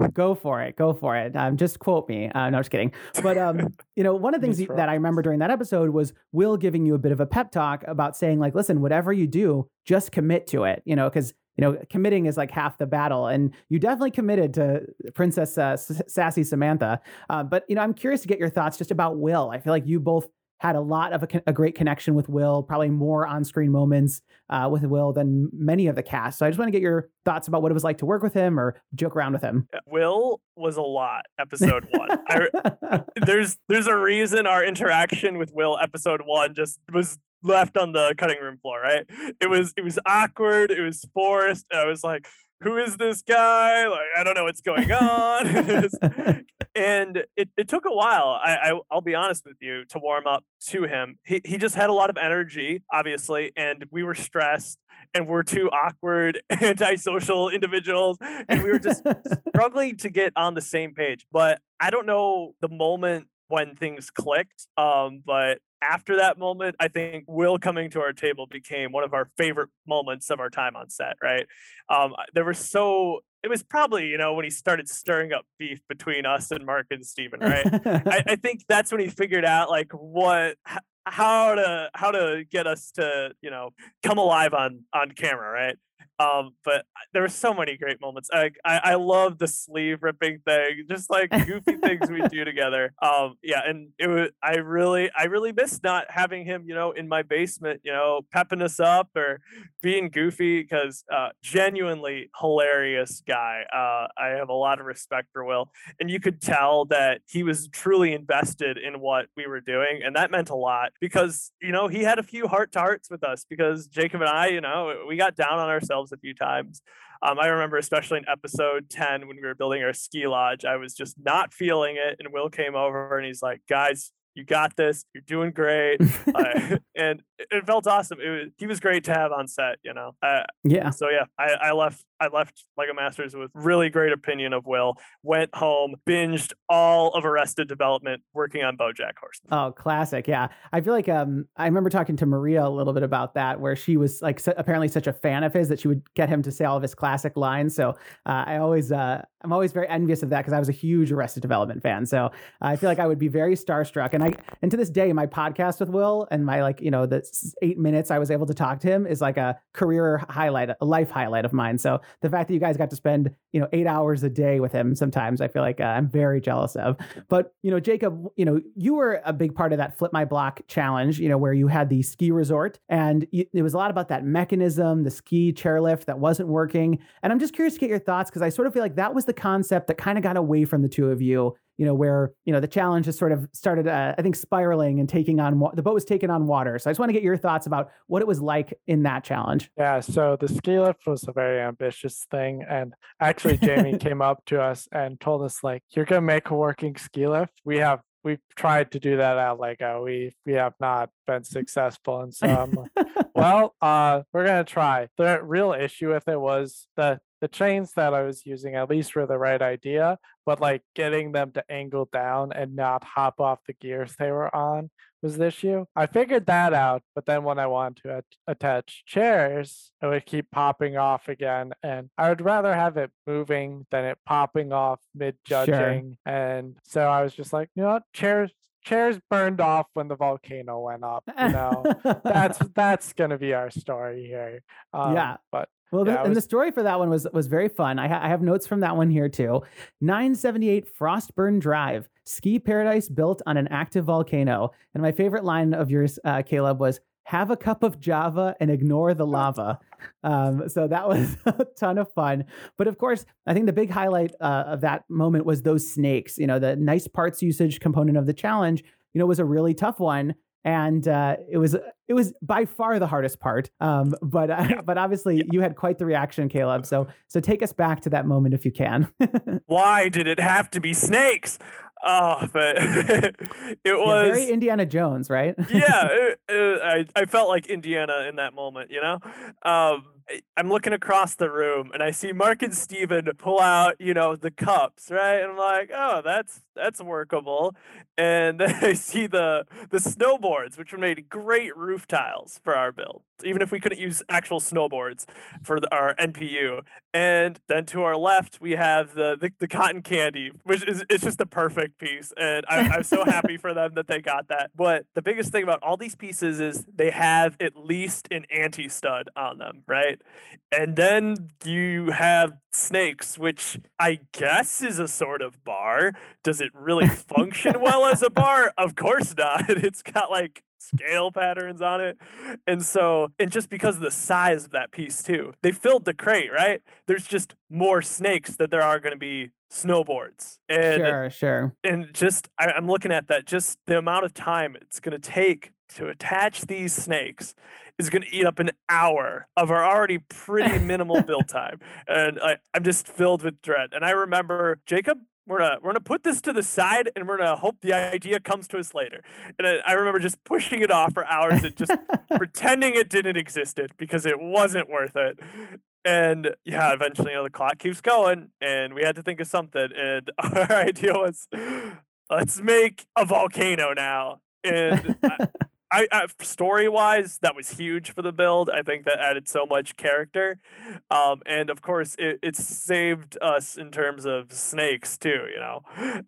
you. [laughs] go for it. Go for it. Um, just quote me. Uh, no, just kidding. But um, you know, one of the things you- that I remember during that episode was Will giving you a bit of a pep talk about saying like, listen, whatever you do, just commit to it. You know, because you know, committing is like half the battle, and you definitely committed to Princess uh, S- Sassy Samantha. Uh, but you know, I'm curious to get your thoughts just about Will. I feel like you both had a lot of a, a great connection with Will, probably more on-screen moments uh, with Will than many of the cast. So I just want to get your thoughts about what it was like to work with him or joke around with him. Will was a lot. Episode one. I, [laughs] there's there's a reason our interaction with Will episode one just was left on the cutting room floor, right? It was it was awkward, it was forced. I was like, who is this guy? Like, I don't know what's going on. [laughs] [laughs] And it, it took a while. I, I I'll be honest with you to warm up to him. He he just had a lot of energy, obviously, and we were stressed and we're two awkward, [laughs] antisocial individuals, and we were just struggling to get on the same page. But I don't know the moment when things clicked. Um, but after that moment, I think Will coming to our table became one of our favorite moments of our time on set, right? Um, there were so it was probably, you know, when he started stirring up beef between us and Mark and Steven, right? I, I [laughs] think that's when he figured out like what how to how to get us to you know come alive on on camera right Um, but there were so many great moments. I, I, I love the sleeve ripping thing, just like goofy things we do together. Um, yeah, and it was I really I really miss not having him, you know, in my basement, you know, pepping us up or being goofy because uh, genuinely hilarious guy. Uh, I have a lot of respect for Will, and you could tell that he was truly invested in what we were doing, and that meant a lot because you know he had a few heart to hearts with us because Jacob and I, you know, we got down on ourselves a few times. Um, I remember, especially in episode 10, when we were building our ski lodge, I was just not feeling it. And Will came over and he's like, guys, you got this. You're doing great. [laughs] uh, [laughs] and it felt awesome. It was, he was great to have on set, you know? Uh, yeah. So yeah, I, I left, I left Lego Masters with really great opinion of Will, went home, binged all of Arrested Development working on Bojack Horseman. Oh, classic. Yeah. I feel like, um, I remember talking to Maria a little bit about that, where she was like, apparently such a fan of his that she would get him to say all of his classic lines. So uh, I always, uh, I'm always very envious of that because I was a huge Arrested Development fan. So I feel like I would be very starstruck. And I, and to this day, my podcast with Will and my like, you know, the eight minutes I was able to talk to him is like a career highlight, a life highlight of mine. So the fact that you guys got to spend, you know, eight hours a day with him sometimes I feel like uh, I'm very jealous of. But, you know, Jacob, you know, you were a big part of that Flip My Block challenge, you know, where you had the ski resort and you, it was a lot about that mechanism, the ski chairlift that wasn't working. And I'm just curious to get your thoughts because I sort of feel like that was the concept that kind of got away from the two of you you know, where, you know, the challenge has sort of started, uh, I think, spiraling and taking on, wa- the boat was taken on water. So I just want to get your thoughts about what it was like in that challenge. Yeah. So the ski lift was a very ambitious thing. And actually, Jamie [laughs] came up to us and told us, like, you're going to make a working ski lift. We have we've tried to do that at Lego. We we have not been successful, and [laughs] so I'm like, well, uh, we're gonna try. The real issue with it was the the chains that I was using at least were the right idea, but like getting them to angle down and not hop off the gears they were on was the issue. I figured that out, but then when I wanted to at- attach chairs, it would keep popping off again. And I would rather have it moving than it popping off mid judging. Sure. And so I was just like, you know what, chairs chairs burned off when the volcano went up. You know, [laughs] that's that's gonna be our story here. Um, yeah, but well, yeah, the, and the story for that one was was very fun. I, ha- I have notes from that one here too. 978 Frostburn Drive, ski paradise built on an active volcano. And my favorite line of yours, uh, Caleb, was "Have a cup of Java and ignore the lava." [laughs] Um, so that was [laughs] a ton of fun. But of course, I think the big highlight uh, of that moment was those snakes. You know, the nice parts usage component of the challenge. You know, was a really tough one and uh, it was it was by far the hardest part. Um, but uh, yeah. but obviously yeah. you had quite the reaction, Caleb. So so take us back to that moment if you can. [laughs] Why did it have to be snakes? Oh, but [laughs] it was yeah, very Indiana Jones, right? yeah, [laughs] it, it, I I felt like Indiana in that moment, you know. Um, I'm looking across the room and I see Mark and Steven pull out, you know, the cups, right? And I'm like, oh, that's that's workable. And [laughs] then I see the the snowboards, which were made great roof tiles for our build, even if we couldn't use actual snowboards for the, our NPU. And then to our left, we have the, the, the cotton candy, which is it's just the perfect piece. And I, I'm so happy [laughs] for them that they got that. But the biggest thing about all these pieces is they have at least an anti stud on them, right? And then you have snakes, which I guess is a sort of bar. Does it really [laughs] function well as a bar? Of course not. [laughs] It's got like scale patterns on it. And so, and just because of the size of that piece too, they filled the crate, right? There's just more snakes that there are going to be snowboards. And, sure, sure. And just, I, I'm looking at that, just the amount of time it's going to take to attach these snakes is going to eat up an hour of our already pretty [laughs] minimal build time. And I, I'm just filled with dread. And I remember Jacob we're gonna we're gonna put this to the side and we're gonna hope the idea comes to us later. And I, I remember just pushing it off for hours and just [laughs] pretending it didn't existed because it wasn't worth it. And yeah, eventually you know, the clock keeps going and we had to think of something. And [laughs] our idea was let's make a volcano now. And I, I, I story wise, that was huge for the build. I think that added so much character, um, and of course, it, it saved us in terms of snakes too. You know,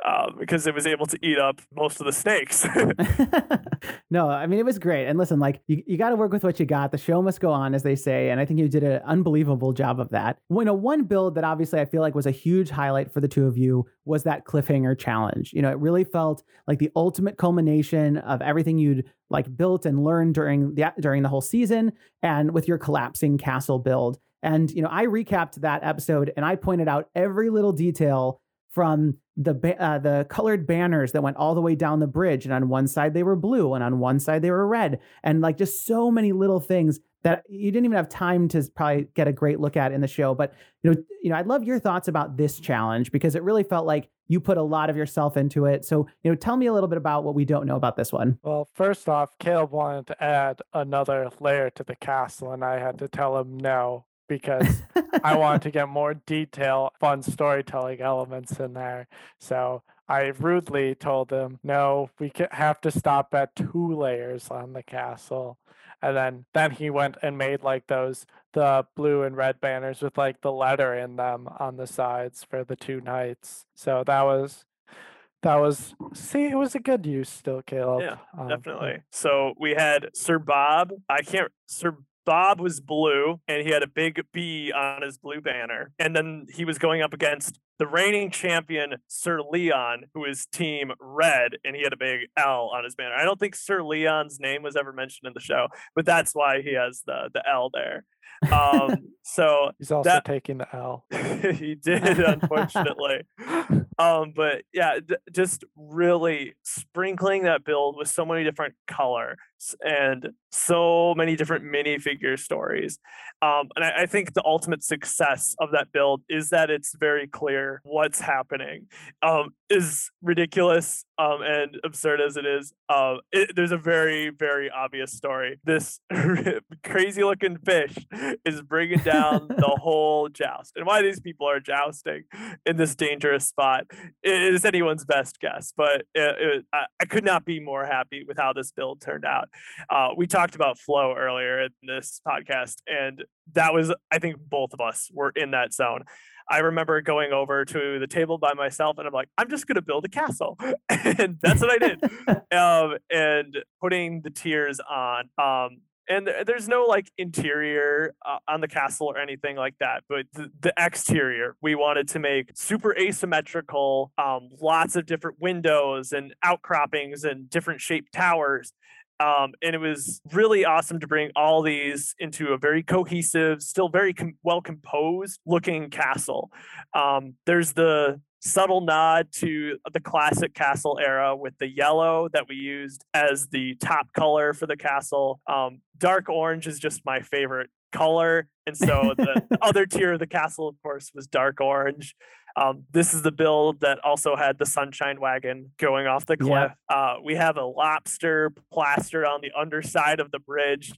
uh, because it was able to eat up most of the snakes. [laughs] [laughs] no, I mean it was great. And listen, like you, you got to work with what you got. The show must go on, as they say, and I think you did an unbelievable job of that. You know, one build that obviously I feel like was a huge highlight for the two of you was that cliffhanger challenge. You know, it really felt like the ultimate culmination of everything you'd like built and learned during the during the whole season and with your collapsing castle build. And you know, I recapped that episode and I pointed out every little detail from the uh, the colored banners that went all the way down the bridge and on one side they were blue and on one side they were red and like just so many little things that you didn't even have time to probably get a great look at in the show but you know you know I'd love your thoughts about this challenge because it really felt like you put a lot of yourself into it so you know tell me a little bit about what we don't know about this one well first off Caleb wanted to add another layer to the castle and I had to tell him no because I [laughs] wanted to get more detail, fun storytelling elements in there. So I rudely told him, no, we have to stop at two layers on the castle. And then then he went and made like those the blue and red banners with like the letter in them on the sides for the two knights. So that was that was see it was a good use still caleb yeah um, definitely so we had sir bob i can't sir Bob was blue and he had a big B on his blue banner. And then he was going up against the reigning champion, Sir Leon, who is team red, and he had a big L on his banner. I don't think Sir Leon's name was ever mentioned in the show, but that's why he has the, the L there. Um, [laughs] so he's also that, taking the L. [laughs] he did, unfortunately. [laughs] um, but yeah, d- just really sprinkling that build with so many different colors and so many different minifigure stories. Um, and I, I, think the ultimate success of that build is that it's very clear what's happening. Um, is ridiculous um, and absurd as it is. Uh, it, there's a very, very obvious story. This crazy looking fish is bringing down the [laughs] whole joust. And why these people are jousting in this dangerous spot is anyone's best guess. But it, it, I, I, could not be more happy with how this build turned out. Uh, we talked about flow earlier in this podcast, and that was, I think, both of us were in that zone. I remember going over to the table by myself and I'm like, I'm just going to build a castle. [laughs] and that's what I did. [laughs] um, and putting the tiers on. Um, and there's no like interior uh, on the castle or anything like that but the, the, exterior we wanted to make super asymmetrical um, lots of different windows and outcroppings and different shaped towers um, and it was really awesome to bring all these into a very cohesive, still very com- well composed looking castle. Um, there's the subtle nod to the classic castle era with the yellow that we used as the top color for the castle. Um, dark orange is just my favorite color. And so the [laughs] other tier of the castle, of course, was dark orange. Um, this is the build that also had the sunshine wagon going off the cliff. Yeah. Uh, we have a lobster plastered on the underside of the bridge.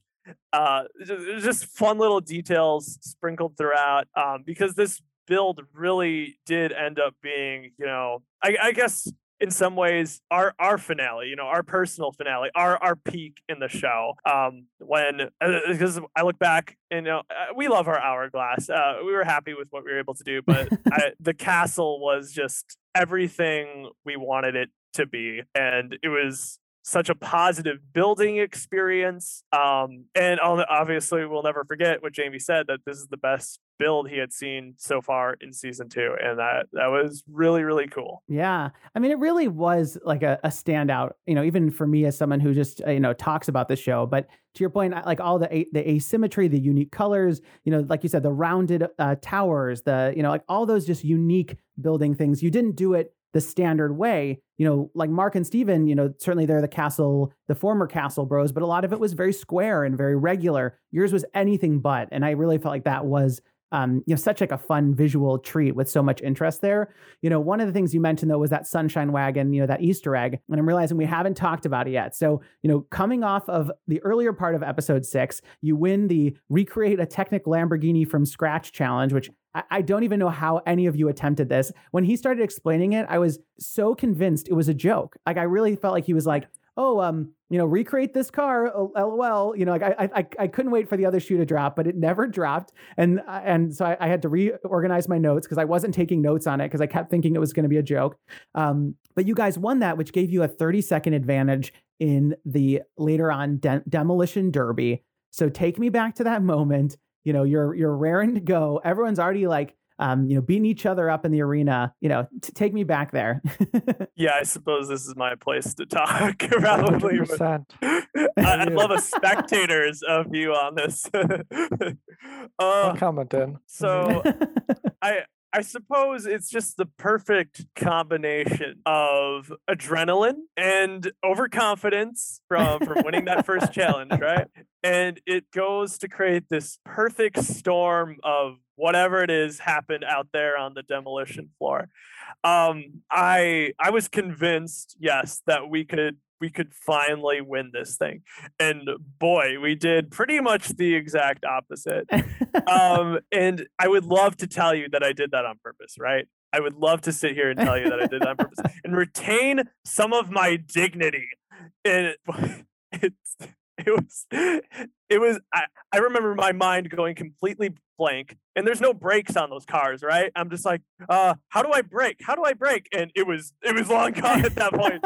Uh, just, just fun little details sprinkled throughout um, because this build really did end up being, you know, I, I guess in some ways our our finale you know our personal finale our our peak in the show um when because uh, i look back and you know uh, we love our hourglass uh we were happy with what we were able to do [laughs] but I, the castle was just everything we wanted it to be and it was such a positive building experience. Um, and obviously, we'll never forget what Jamie said that this is the best build he had seen so far in season two, and that that was really really cool. Yeah, I mean, it really was like a, a standout. You know, even for me as someone who just uh, you know talks about the show, but to your point, like all the the asymmetry, the unique colors, you know, like you said, the rounded uh, towers, the you know, like all those just unique building things. You didn't do it the standard way. You know, like Mark and Steven, you know, certainly they're the castle, the former castle bros, but a lot of it was very square and very regular. Yours was anything but. And I really felt like that was um, you know, such like a fun visual treat with so much interest there. You know, one of the things you mentioned though was that sunshine wagon, you know, that Easter egg. And I'm realizing we haven't talked about it yet. So, you know, coming off of the earlier part of episode six, you win the recreate a Technic Lamborghini from scratch challenge, which I, don't even know how any of you attempted this. When he started explaining it, I was so convinced it was a joke. Like I really felt like he was like, oh, um, you know, recreate this car, lol. You know, like I, I, I couldn't wait for the other shoe to drop, but it never dropped, and uh, and so I, I had to reorganize my notes because I wasn't taking notes on it because I kept thinking it was going to be a joke. Um, but you guys won that, which gave you a 30 second advantage in the later on de- demolition derby. So take me back to that [laughs] moment. You know, you're you're raring to go. Everyone's already like um, you know, beating each other up in the arena. You know, t- take me back there. [laughs] yeah, I suppose this is my place to talk. [laughs] Probably, [laughs] I, I love a spectator's uh, view on this. uh, comment in. So, I I suppose it's just the perfect combination of adrenaline and overconfidence from from winning that first [laughs] challenge, right? And it goes to create this perfect storm of whatever it is happened out there on the demolition floor. Um, I I was convinced, yes, that we could we could finally win this thing. And boy, we did pretty much the exact opposite. [laughs] um, and I would love to tell you that I did that on purpose, right? I would love to sit here and tell you that I did that on purpose [laughs] and retain some of my dignity. And [laughs] it's it was it was I, I remember my mind going completely blank and there's no brakes on those cars right? I'm just like uh how do i brake? How do i brake? And it was it was long gone at that point.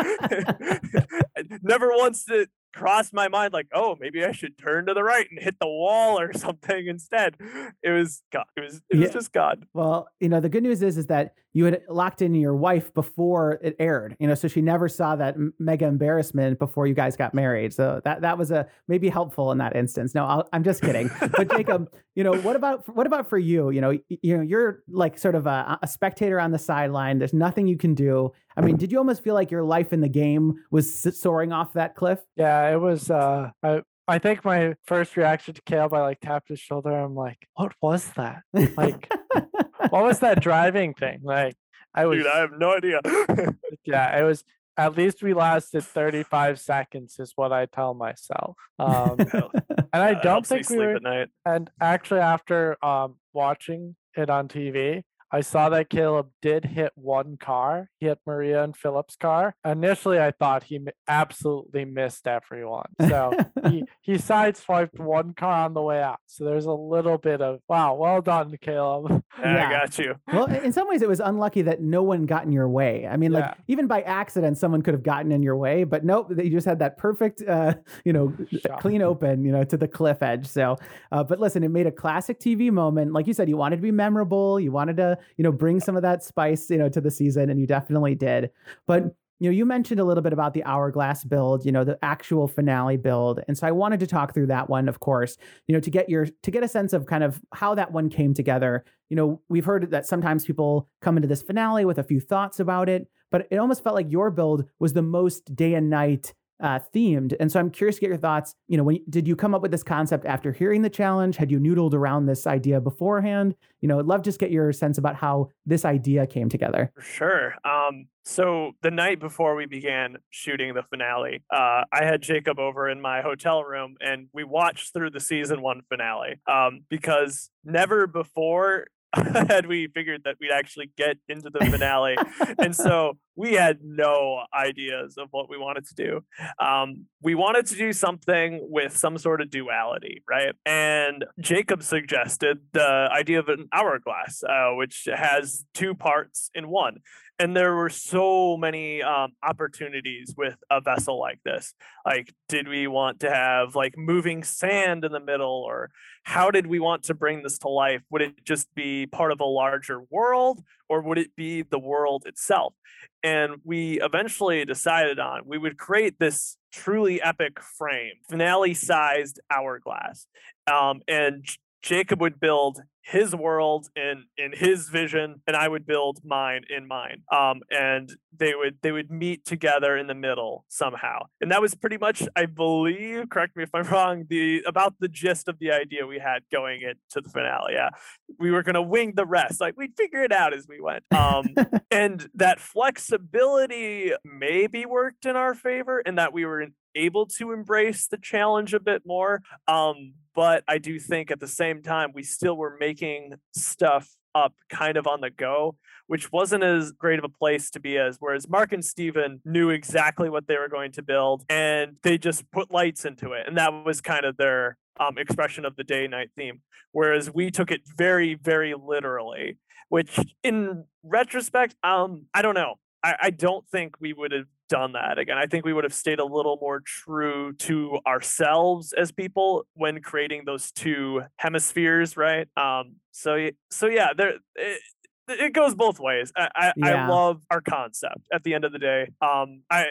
[laughs] Never once did, crossed my mind like, oh, maybe I should turn to the right and hit the wall or [laughs] something instead. It was God. It was it yeah. was just God. Well, you know, the good news is is that you had locked in your wife before it aired. You know, so she never saw that mega embarrassment before you guys got married. So that that was a maybe helpful in that instance. No, i am just kidding. but Jacob, you know, what about what about for you? You know, you know, you're like sort of a, a spectator on the sideline. There's nothing you can do. I mean, did you almost feel like your life in the game was soaring off that cliff? Yeah, it was. Uh, I I think my first reaction to Caleb, I like tapped his shoulder. I'm like, what was that? Like, [laughs] what was that driving thing? Like, I was. Dude, I have no idea. [laughs] [laughs] yeah, it was. At least we lasted 35 seconds, is what I tell myself. Um, and I don't think we were. And actually, after um, watching it on TV, I saw that Caleb did hit one car. He hit Maria and Philip's car. Initially, I thought he absolutely missed everyone. [laughs] So he, he sideswiped one car on the way out. So there's a little bit of, wow, well done, Caleb. [laughs] Yeah, yeah. I got you. Well, in some ways, it was unlucky that no one got in your way. I mean, like, yeah. even by accident, someone could have gotten in your way, but nope, you just had that perfect, uh, you know, Shot. clean open, you know, to the cliff edge. So, uh, but listen, it made a classic TV moment. Like you said, you wanted to be memorable. You wanted to, you know, bring some of that spice, you know, to the season, and you definitely did. But you know, you mentioned a little bit about the hourglass build, you know, the actual finale build. And so I wanted to talk through that one, of course, you know, to get your to get a sense of kind of how that one came together. You know, we've heard that sometimes people come into this finale with a few thoughts about it, but it almost felt like your build was the most day and night uh, themed. And so I'm curious to get your thoughts. You know, when did you come up with this concept after hearing the challenge? Had you noodled around this idea beforehand? You know, I'd love to just get your sense about how this idea came together. Sure. Um, so the night before we began shooting the finale, uh, I had Jacob over in my hotel room and we watched through the season one finale um, because never before [laughs] had we figured that we'd actually get into the finale. and so [laughs] [laughs] we had no ideas of what we wanted to do. Um, we wanted to do something with some sort of duality, right? And Jacob suggested the idea of an hourglass, uh, which has two parts in one and there were so many um, opportunities with a vessel like this like did we want to have like moving sand in the middle or how did we want to bring this to life would it just be part of a larger world or would it be the world itself? And we eventually decided on we would create this truly epic frame finale sized hourglass um, and jacob would build his world in in his vision and i would build mine in mine um and they would they would meet together in the middle somehow. And that was pretty much i believe correct me if i'm [laughs] wrong the about the gist of the idea we had going into the finale yeah. We were going to wing the rest like we'd figure it out as we went um [laughs] and that flexibility maybe worked in our favor and that we were able to embrace the challenge a bit more um but I do think at the same time we still were making stuff up kind of on the go, which wasn't as great of a place to be as. Whereas Mark and Steven knew exactly what they were going to build and they just put lights into it. And that was kind of their um, expression of the day night theme. Whereas we took it very, very literally, which in retrospect, um, I don't know. I, I don't think we would have done that again. I think we would have stayed a little more true to ourselves as people when creating those two hemispheres, right? Um, so so yeah, there it, it goes both ways. I I, yeah. I, love our concept. At the end of the day, um, I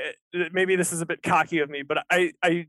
maybe this is a bit cocky of me, but I I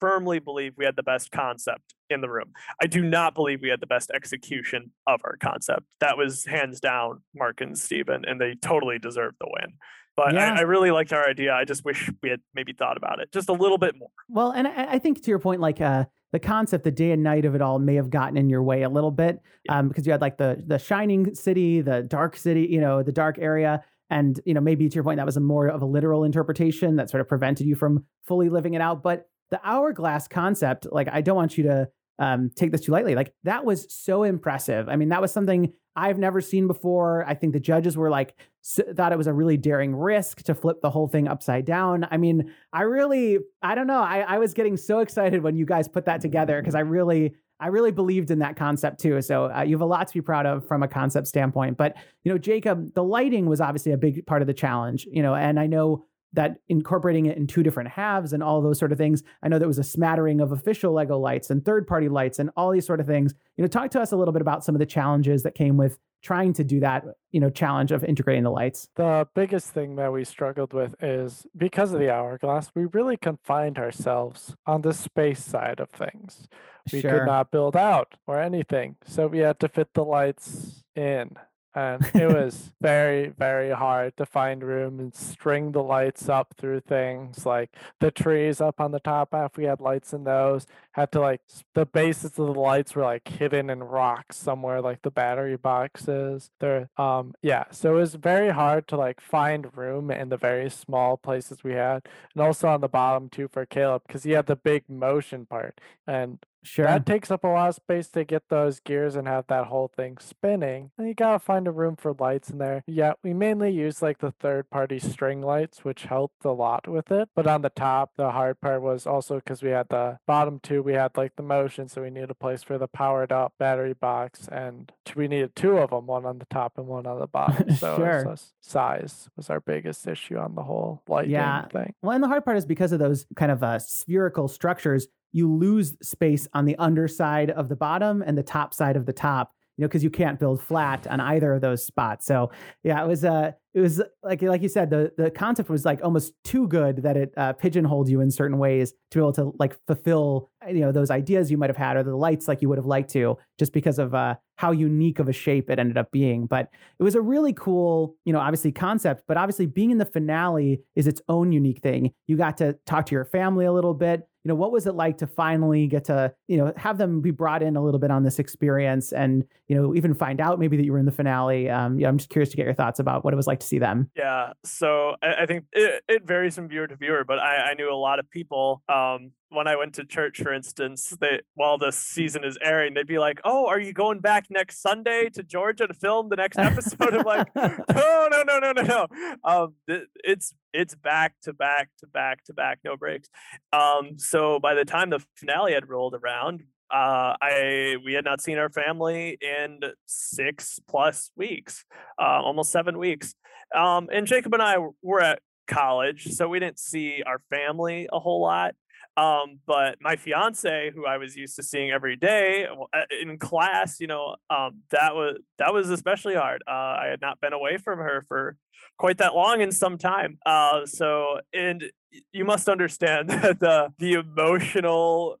firmly believe we had the best concept in the room. I do not believe we had the best execution of our concept. That was hands down Mark and Steven, and they totally deserved the win. But yeah. I, I, really liked our idea. I just wish we had maybe thought about it just a little bit more. Well, and I, I think to your point, like uh, the concept, the day and night of it all may have gotten in your way a little bit um, because you had like the the shining city, the dark city, you know, the dark area. And, you know, maybe to your point, that was a more of a literal interpretation that sort of prevented you from fully living it out. But the hourglass concept, like, I don't want you to um, take this too lightly. Like that was so impressive. I mean, that was something I've never seen before. I think the judges were like so, thought it was a really daring risk to flip the whole thing upside down. I mean, I really, I don't know. I, I was getting so excited when you guys put that together because I really, I really believed in that concept too. So uh, you have a lot to be proud of from a concept standpoint. But you know, Jacob, the lighting was obviously a big part of the challenge. You know, and I know that incorporating it in two different halves and all those sort of things. I know there was a smattering of official Lego lights and third party lights and all these sort of things. You know, talk to us a little bit about some of the challenges that came with trying to do that, you know, challenge of integrating the lights. The biggest thing that we struggled with is because of the hourglass, we really confined ourselves on the space side of things. We sure. could not build out or anything. So we had to fit the lights in and it was very very hard to find room and string the lights up through things like the trees up on the top half we had lights in those had to like the bases of the lights were like hidden in rocks somewhere like the battery boxes. There um yeah so it was very hard to like find room in the very small places we had and also on the bottom too for caleb because he had the big motion part and Sure. That takes up a lot of space to get those gears and have that whole thing spinning. And you gotta find a room for lights in there. Yeah, we mainly use like the third party string lights, which helped a lot with it. But on the top, the hard part was also because we had the bottom two, we had like the motion, so we needed a place for the powered up battery box, and we needed two of them, one on the top and one on the bottom. [laughs] So, sure. so size was our biggest issue on the whole lighting yeah. thing. Well, and the hard part is because of those kind of uh, spherical structures you lose space on the underside of the bottom and the top side of the top you know because you can't build flat on either of those spots. So yeah it was uh it was like like you said the the concept was like almost too good that it uh, pigeonholed you in certain ways to be able to like fulfill you know those ideas you might have had or the lights like you would have liked to just because of uh, how unique of a shape it ended up being. But it was a really cool you know obviously concept but obviously being in the finale is its own unique thing. You got to talk to your family a little bit. You know what was it like to finally get to you know have them be brought in a little bit on this experience and you know even find out maybe that you were in the finale? Um, yeah i'm just curious to get your thoughts about what it was like to see them yeah so i, I think it, it, varies from viewer to viewer but I, I knew a lot of people um, when I went to church, for instance, they while the season is airing, they'd be like, "Oh, are you going back next Sunday to Georgia to film the next episode?" I'm like, [laughs] "No, no, no, no, no, no. Um, it's it's back to back to back to back, no breaks." Um, so by the time the finale had rolled around, uh, I we had not seen our family in six plus weeks, uh, almost seven weeks. Um, and Jacob and I were at college, so we didn't see our family a whole lot. Um, but my fiance, who I was used to seeing every day uh, in class, you know, um, that was that was especially hard. Uh, I had not been away from her for quite that long in some time. Uh, so, and you must understand that [laughs] the the emotional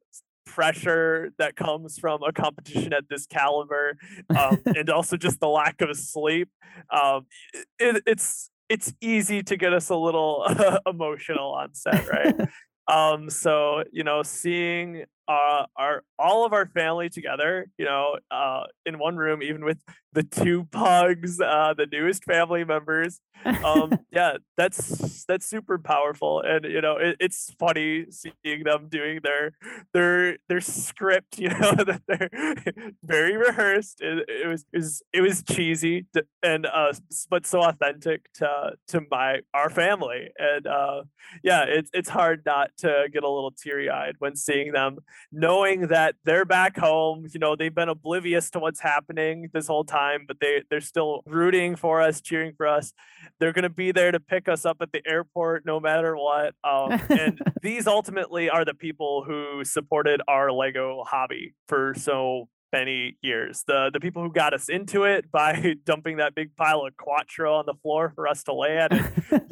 pressure that comes from a competition at this caliber, um, [laughs] and also just the lack of sleep. Um, it, it's it's easy to get us a little [laughs] emotional on set, right? [laughs] Um, so you know, seeing uh, our all of our family together, you know, uh, in one room, even with the two pugs, uh, the newest family members. Um, [laughs] yeah, that's that's super powerful, and you know it, it's funny seeing them doing their their their script. [laughs] You know that they're very rehearsed. It, it was it was it was cheesy to, and uh, but so authentic to to my our family, and uh, yeah, it's it's hard not to get a little teary eyed when seeing them, knowing that they're back home. You know they've been oblivious to what's happening this whole time, but they they're still rooting for us, cheering for us. They're going to be there to pick us up at the airport no matter what. Um, and [laughs] these ultimately are the people who supported our Lego hobby for so many years. The the people who got us into it [laughs] by dumping that big pile of Quatro on the floor for us to lay at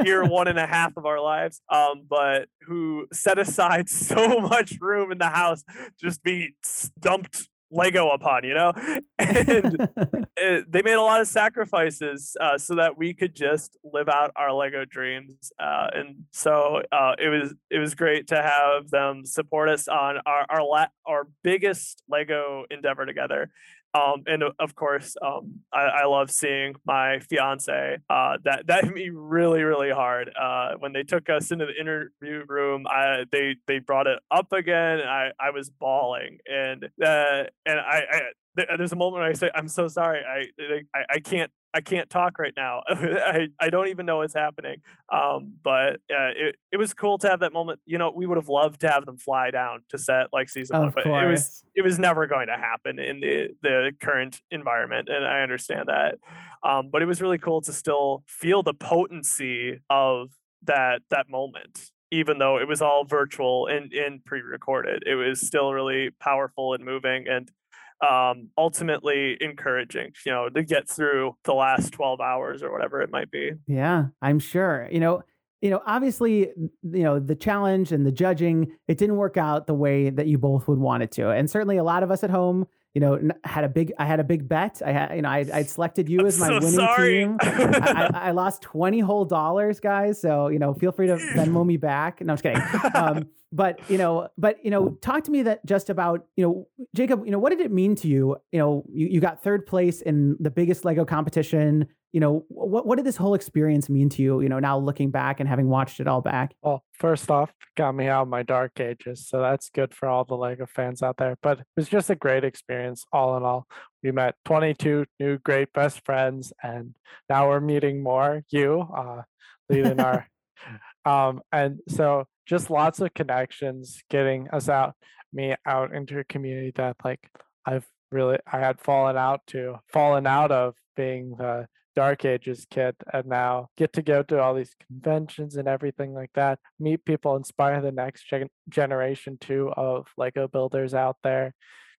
year [laughs] one and a half of our lives. Um, but who set aside so much room in the house just be dumped Lego upon, you know? [laughs] And it, they made a lot of sacrifices uh, so that we could just live out our Lego dreams. Uh, and so uh, it was it was great to have them support us on our our, la- our biggest Lego endeavor together. Um, and of course, um, I, I, love seeing my fiance. Uh, that that hit me really, really hard. Uh, when they took us into the interview room, I, they they brought it up again. I I was bawling, and uh, and I, I there's a moment where I say, I'm so sorry. I, I, I can't I can't talk right now. [laughs] I, I don't even know what's happening. Um, but uh, it, it was cool to have that moment. You know, we would have loved to have them fly down to set like season of one, but course. it was it was never going to happen in the the current environment, and I understand that. Um, but it was really cool to still feel the potency of that that moment even though it was all virtual and, and pre-recorded it was still really powerful and moving and um, ultimately encouraging, you know, to get through the last 12 hours or whatever it might be. Yeah, I'm sure. You know, you know, obviously, you know, the challenge and the judging, it didn't work out the way that you both would want it to. And certainly a lot of us at home, you know, had a big, I had a big bet. I had, you know, I, I'd selected you [laughs] I'm as my so winning sorry. team. I, [laughs] I, I lost 20 whole dollars, guys. So, you know, feel free to Venmo me back. No, I'm just kidding. Um, but you know, but you know, talk to me that just about you know, Jacob. You know, what did it mean to you? You know, you, you got third place in the biggest Lego competition. You know, what what did this whole experience mean to you? You know, now looking back and having watched it all back. Well, first off, got me out of my dark ages, so that's good for all the Lego fans out there. But it was just a great experience, all in all. We met 22 new great best friends, and now we're meeting more. You, uh, leading [laughs] our, um, and so just lots of connections getting us out me out into a community that like i've really i had fallen out to fallen out of being the dark ages kid and now get to go to all these conventions and everything like that meet people inspire the next gen- generation too of lego builders out there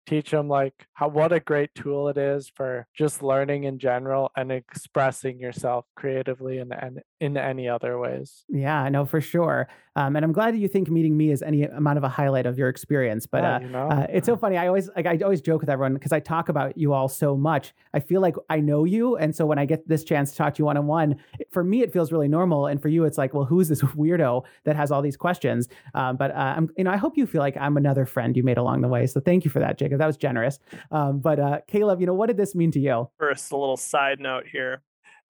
teach them like how what a great tool it is for just learning in general and expressing yourself creatively and, and in any other ways. Yeah, I know for sure. Um, and I'm glad that you think meeting me is any amount of a highlight of your experience. But Yeah, uh, you know? uh, it's so [laughs] funny. I always like I always joke with everyone because I talk about you all so much. I feel like I know you, and so when I get this chance to talk to you one on one, for me it feels really normal, and for you it's like, well, who's this [laughs] weirdo that has all these questions? Um, but uh, I'm, you know, I hope you feel like I'm another friend you made along the way. So thank you for that, Jacob. That was generous. Um, but uh, Caleb, you know, what did this mean to you? First, a little side note here.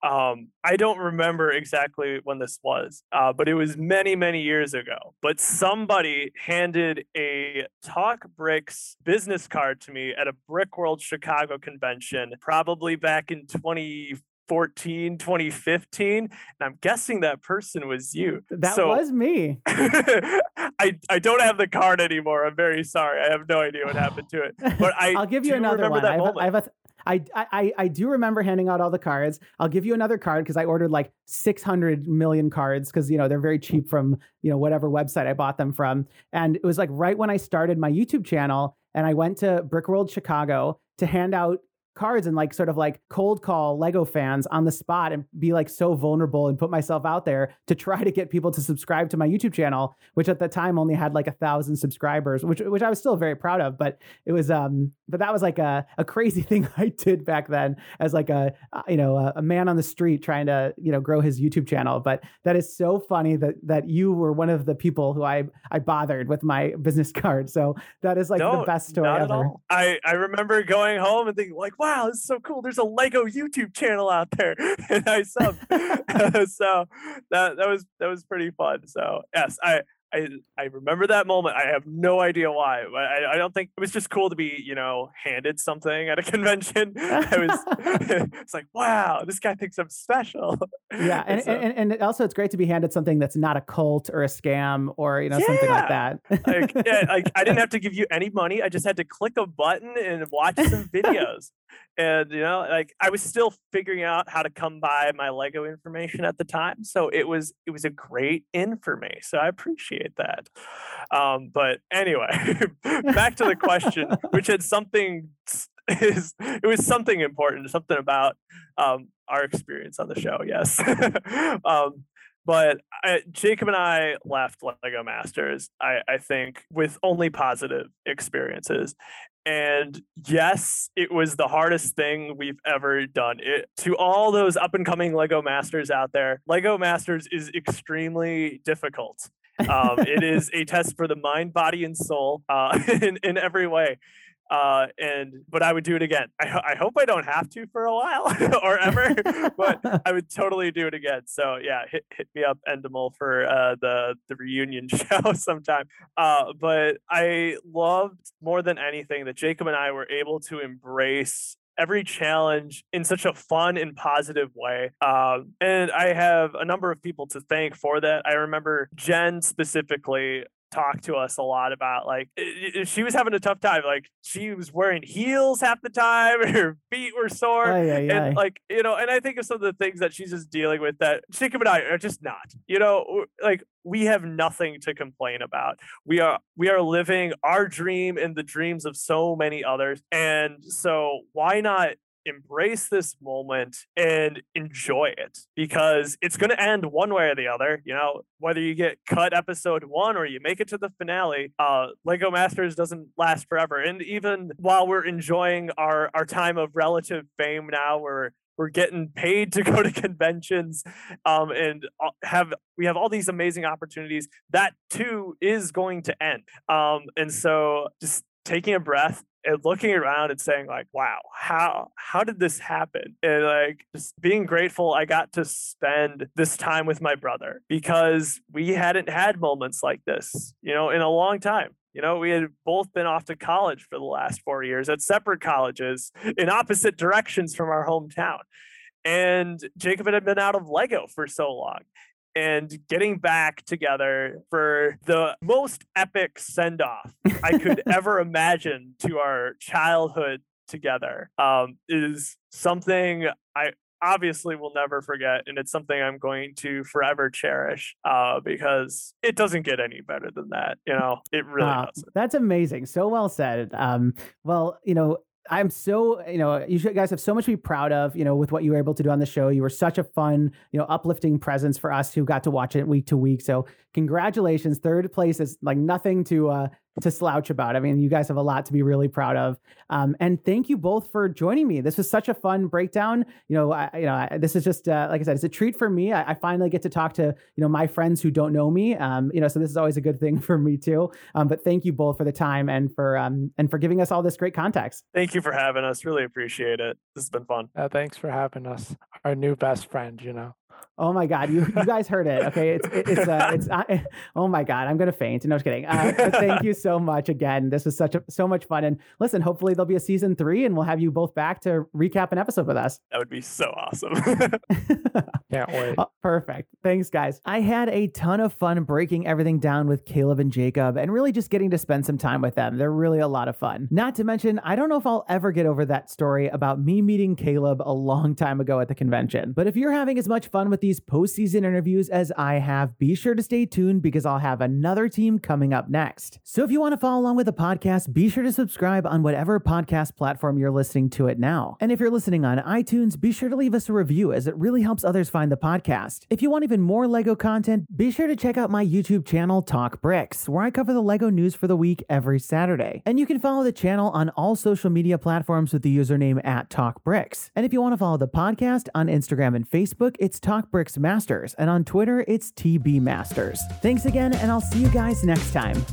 Um, I don't remember exactly when this was, uh, but it was many, many years ago. But somebody handed a Talk Bricks business card to me at a Brick World Chicago convention, probably back in 2014, 2015. And I'm guessing that person was you. That So- was me. [laughs] I, I don't have the card anymore. I'm very sorry. I have no idea what happened to it. But [laughs] I I'll give you another one. I have, a. I, have a, I, I, I do remember handing out all the cards. I'll give you another card because I ordered like 600 million cards because, you know, they're very cheap from, you know, whatever website I bought them from. And it was like right when I started my YouTube channel and I went to Brick World Chicago to hand out cards and like sort of like cold call Lego fans on the spot and be like so vulnerable and put myself out there to try to get people to subscribe to my YouTube channel, which at the time only had like a thousand subscribers, which which I was still very proud of. But it was um, but that was like a, a crazy [laughs] thing I did back then as like a uh, you know a, a man on the street trying to you know grow his YouTube channel. But that is so funny that that you were one of the people who I I bothered with my business [laughs] card. So that is like the best story ever. all. I, I remember going home and thinking, like, what wow, it's so cool. There's a Lego YouTube channel out there, [laughs] and I sub. [laughs] so that that was that was pretty fun. So yes, I I I remember that moment. I have no idea why, but I, I don't think it was just cool to be, you know, handed something at a [laughs] convention. I was [laughs] [laughs] it's like, wow, this guy thinks I'm special. Yeah, and, so, and, and also it's great to be handed something that's not a cult or a scam or you know yeah. something like that. like, yeah, like I didn't have to give you any money. I just had to click a button and watch some videos and you know like i was still figuring out how to come by my lego information at the time so it was it was a great in for me so i appreciate that um but anyway [laughs] back to the question [laughs] which had something is it was something important something about um our experience on the show yes [laughs] um but I, Jacob and I left Lego Masters, I, I think, with only positive experiences. And yes, it was the hardest thing we've ever done. It, to all those up and coming Lego Masters out there, Lego Masters is extremely difficult. Um, it [laughs] is a test for the mind, body, and soul uh, [laughs] in, in every way uh, and but I would do it again. I, I hope I don't have to for a while [laughs] or ever, but I would totally do it again. So yeah, hit, hit me up Endemol for uh, the the reunion show sometime. Uh, but I loved more than anything that Jacob and I were able to embrace every challenge in such a fun and positive way. Um, and I have a number of people to thank for that. I remember Jen specifically talked to us a lot about like she was having a tough time like she was wearing heels half the time [laughs] her feet were sore aye, aye, and aye. like you know and i think of some of the things that she's just dealing with that jacob and i are just not you know like we have nothing to complain about we are we are living our dream and the dreams of so many others and so why not embrace this moment and enjoy it because it's going to end one way or the other. You know, whether you get cut episode one or you make it to the finale, uh, Lego Masters doesn't last forever. And even while we're enjoying our, our time of relative fame now, we're we're getting paid to [laughs] go to conventions um, and uh, have we have all these amazing opportunities that too is going to end um, and so just taking a breath and looking around and saying like wow how how did this happen? And like just being grateful i got to spend this time with my brother because we hadn't had moments like this you know in a long time. You know, we had both been off to college for the last four years at separate colleges in opposite directions from our hometown. And Jacob had been out of Lego for so long and getting back together for the most epic send off I could [laughs] ever imagine to our childhood together um, is something I obviously will never forget. And it's something I'm going to forever cherish uh, because it doesn't get any better than that. You know, it really uh, doesn't. That's amazing. So well said. Um, well, you know, I'm so, you know, you guys have so much to be proud of, you know, with what you were able to do on the show. You were such a fun, you know, uplifting presence for us who got to watch it week to week. So congratulations. Third place is like nothing to uh to slouch about. I mean, you guys have a lot to be really proud of. Um, and thank you both for joining me. This was such a fun breakdown. You know, I, you know, I, this is just uh, like I said, it's a treat for me. I, I, finally get to talk to you know my friends who don't know me. Um, you know, so this is always a good thing [laughs] for me too. Um, but thank you both for the time and for um, and for giving us all this great context. Thank you for having us. Really appreciate it. This has been fun. Uh, thanks for having us. Our new best friend. You know. Oh my God, you, you guys heard it. Okay, it's it's uh, it's uh, oh my God, I'm gonna faint. No, just kidding. Uh, but thank you so much again. This was such a so much fun. And listen, hopefully there'll be a season three, and we'll have you both back to recap an episode with us. [laughs] That would be so awesome. [laughs] Can't wait. Oh, perfect. Thanks, guys. I had a ton of fun breaking everything down with Caleb and Jacob, and really just getting to spend some time with them. They're really a lot of fun. Not to mention, I don't know if I'll ever get over that story about me meeting Caleb a long time ago at the convention. But if you're having as much fun with these postseason interviews as I have, be sure to stay tuned because I'll have another team coming up next. So if you want to follow along with the podcast, be sure to subscribe on whatever podcast platform you're listening to it now. And if you're listening on iTunes, be sure to leave us a review as it really helps others find the podcast. If you want even more LEGO content, be sure to check out my YouTube channel, Talk Bricks, where I cover the LEGO news for the week every Saturday. And you can follow the channel on all social media platforms with the username at Talk Bricks. And if you want to follow the podcast on Instagram and Facebook, it's Talk Bricks Masters, and on Twitter, it's TB Masters. Thanks again, and I'll see you guys next time.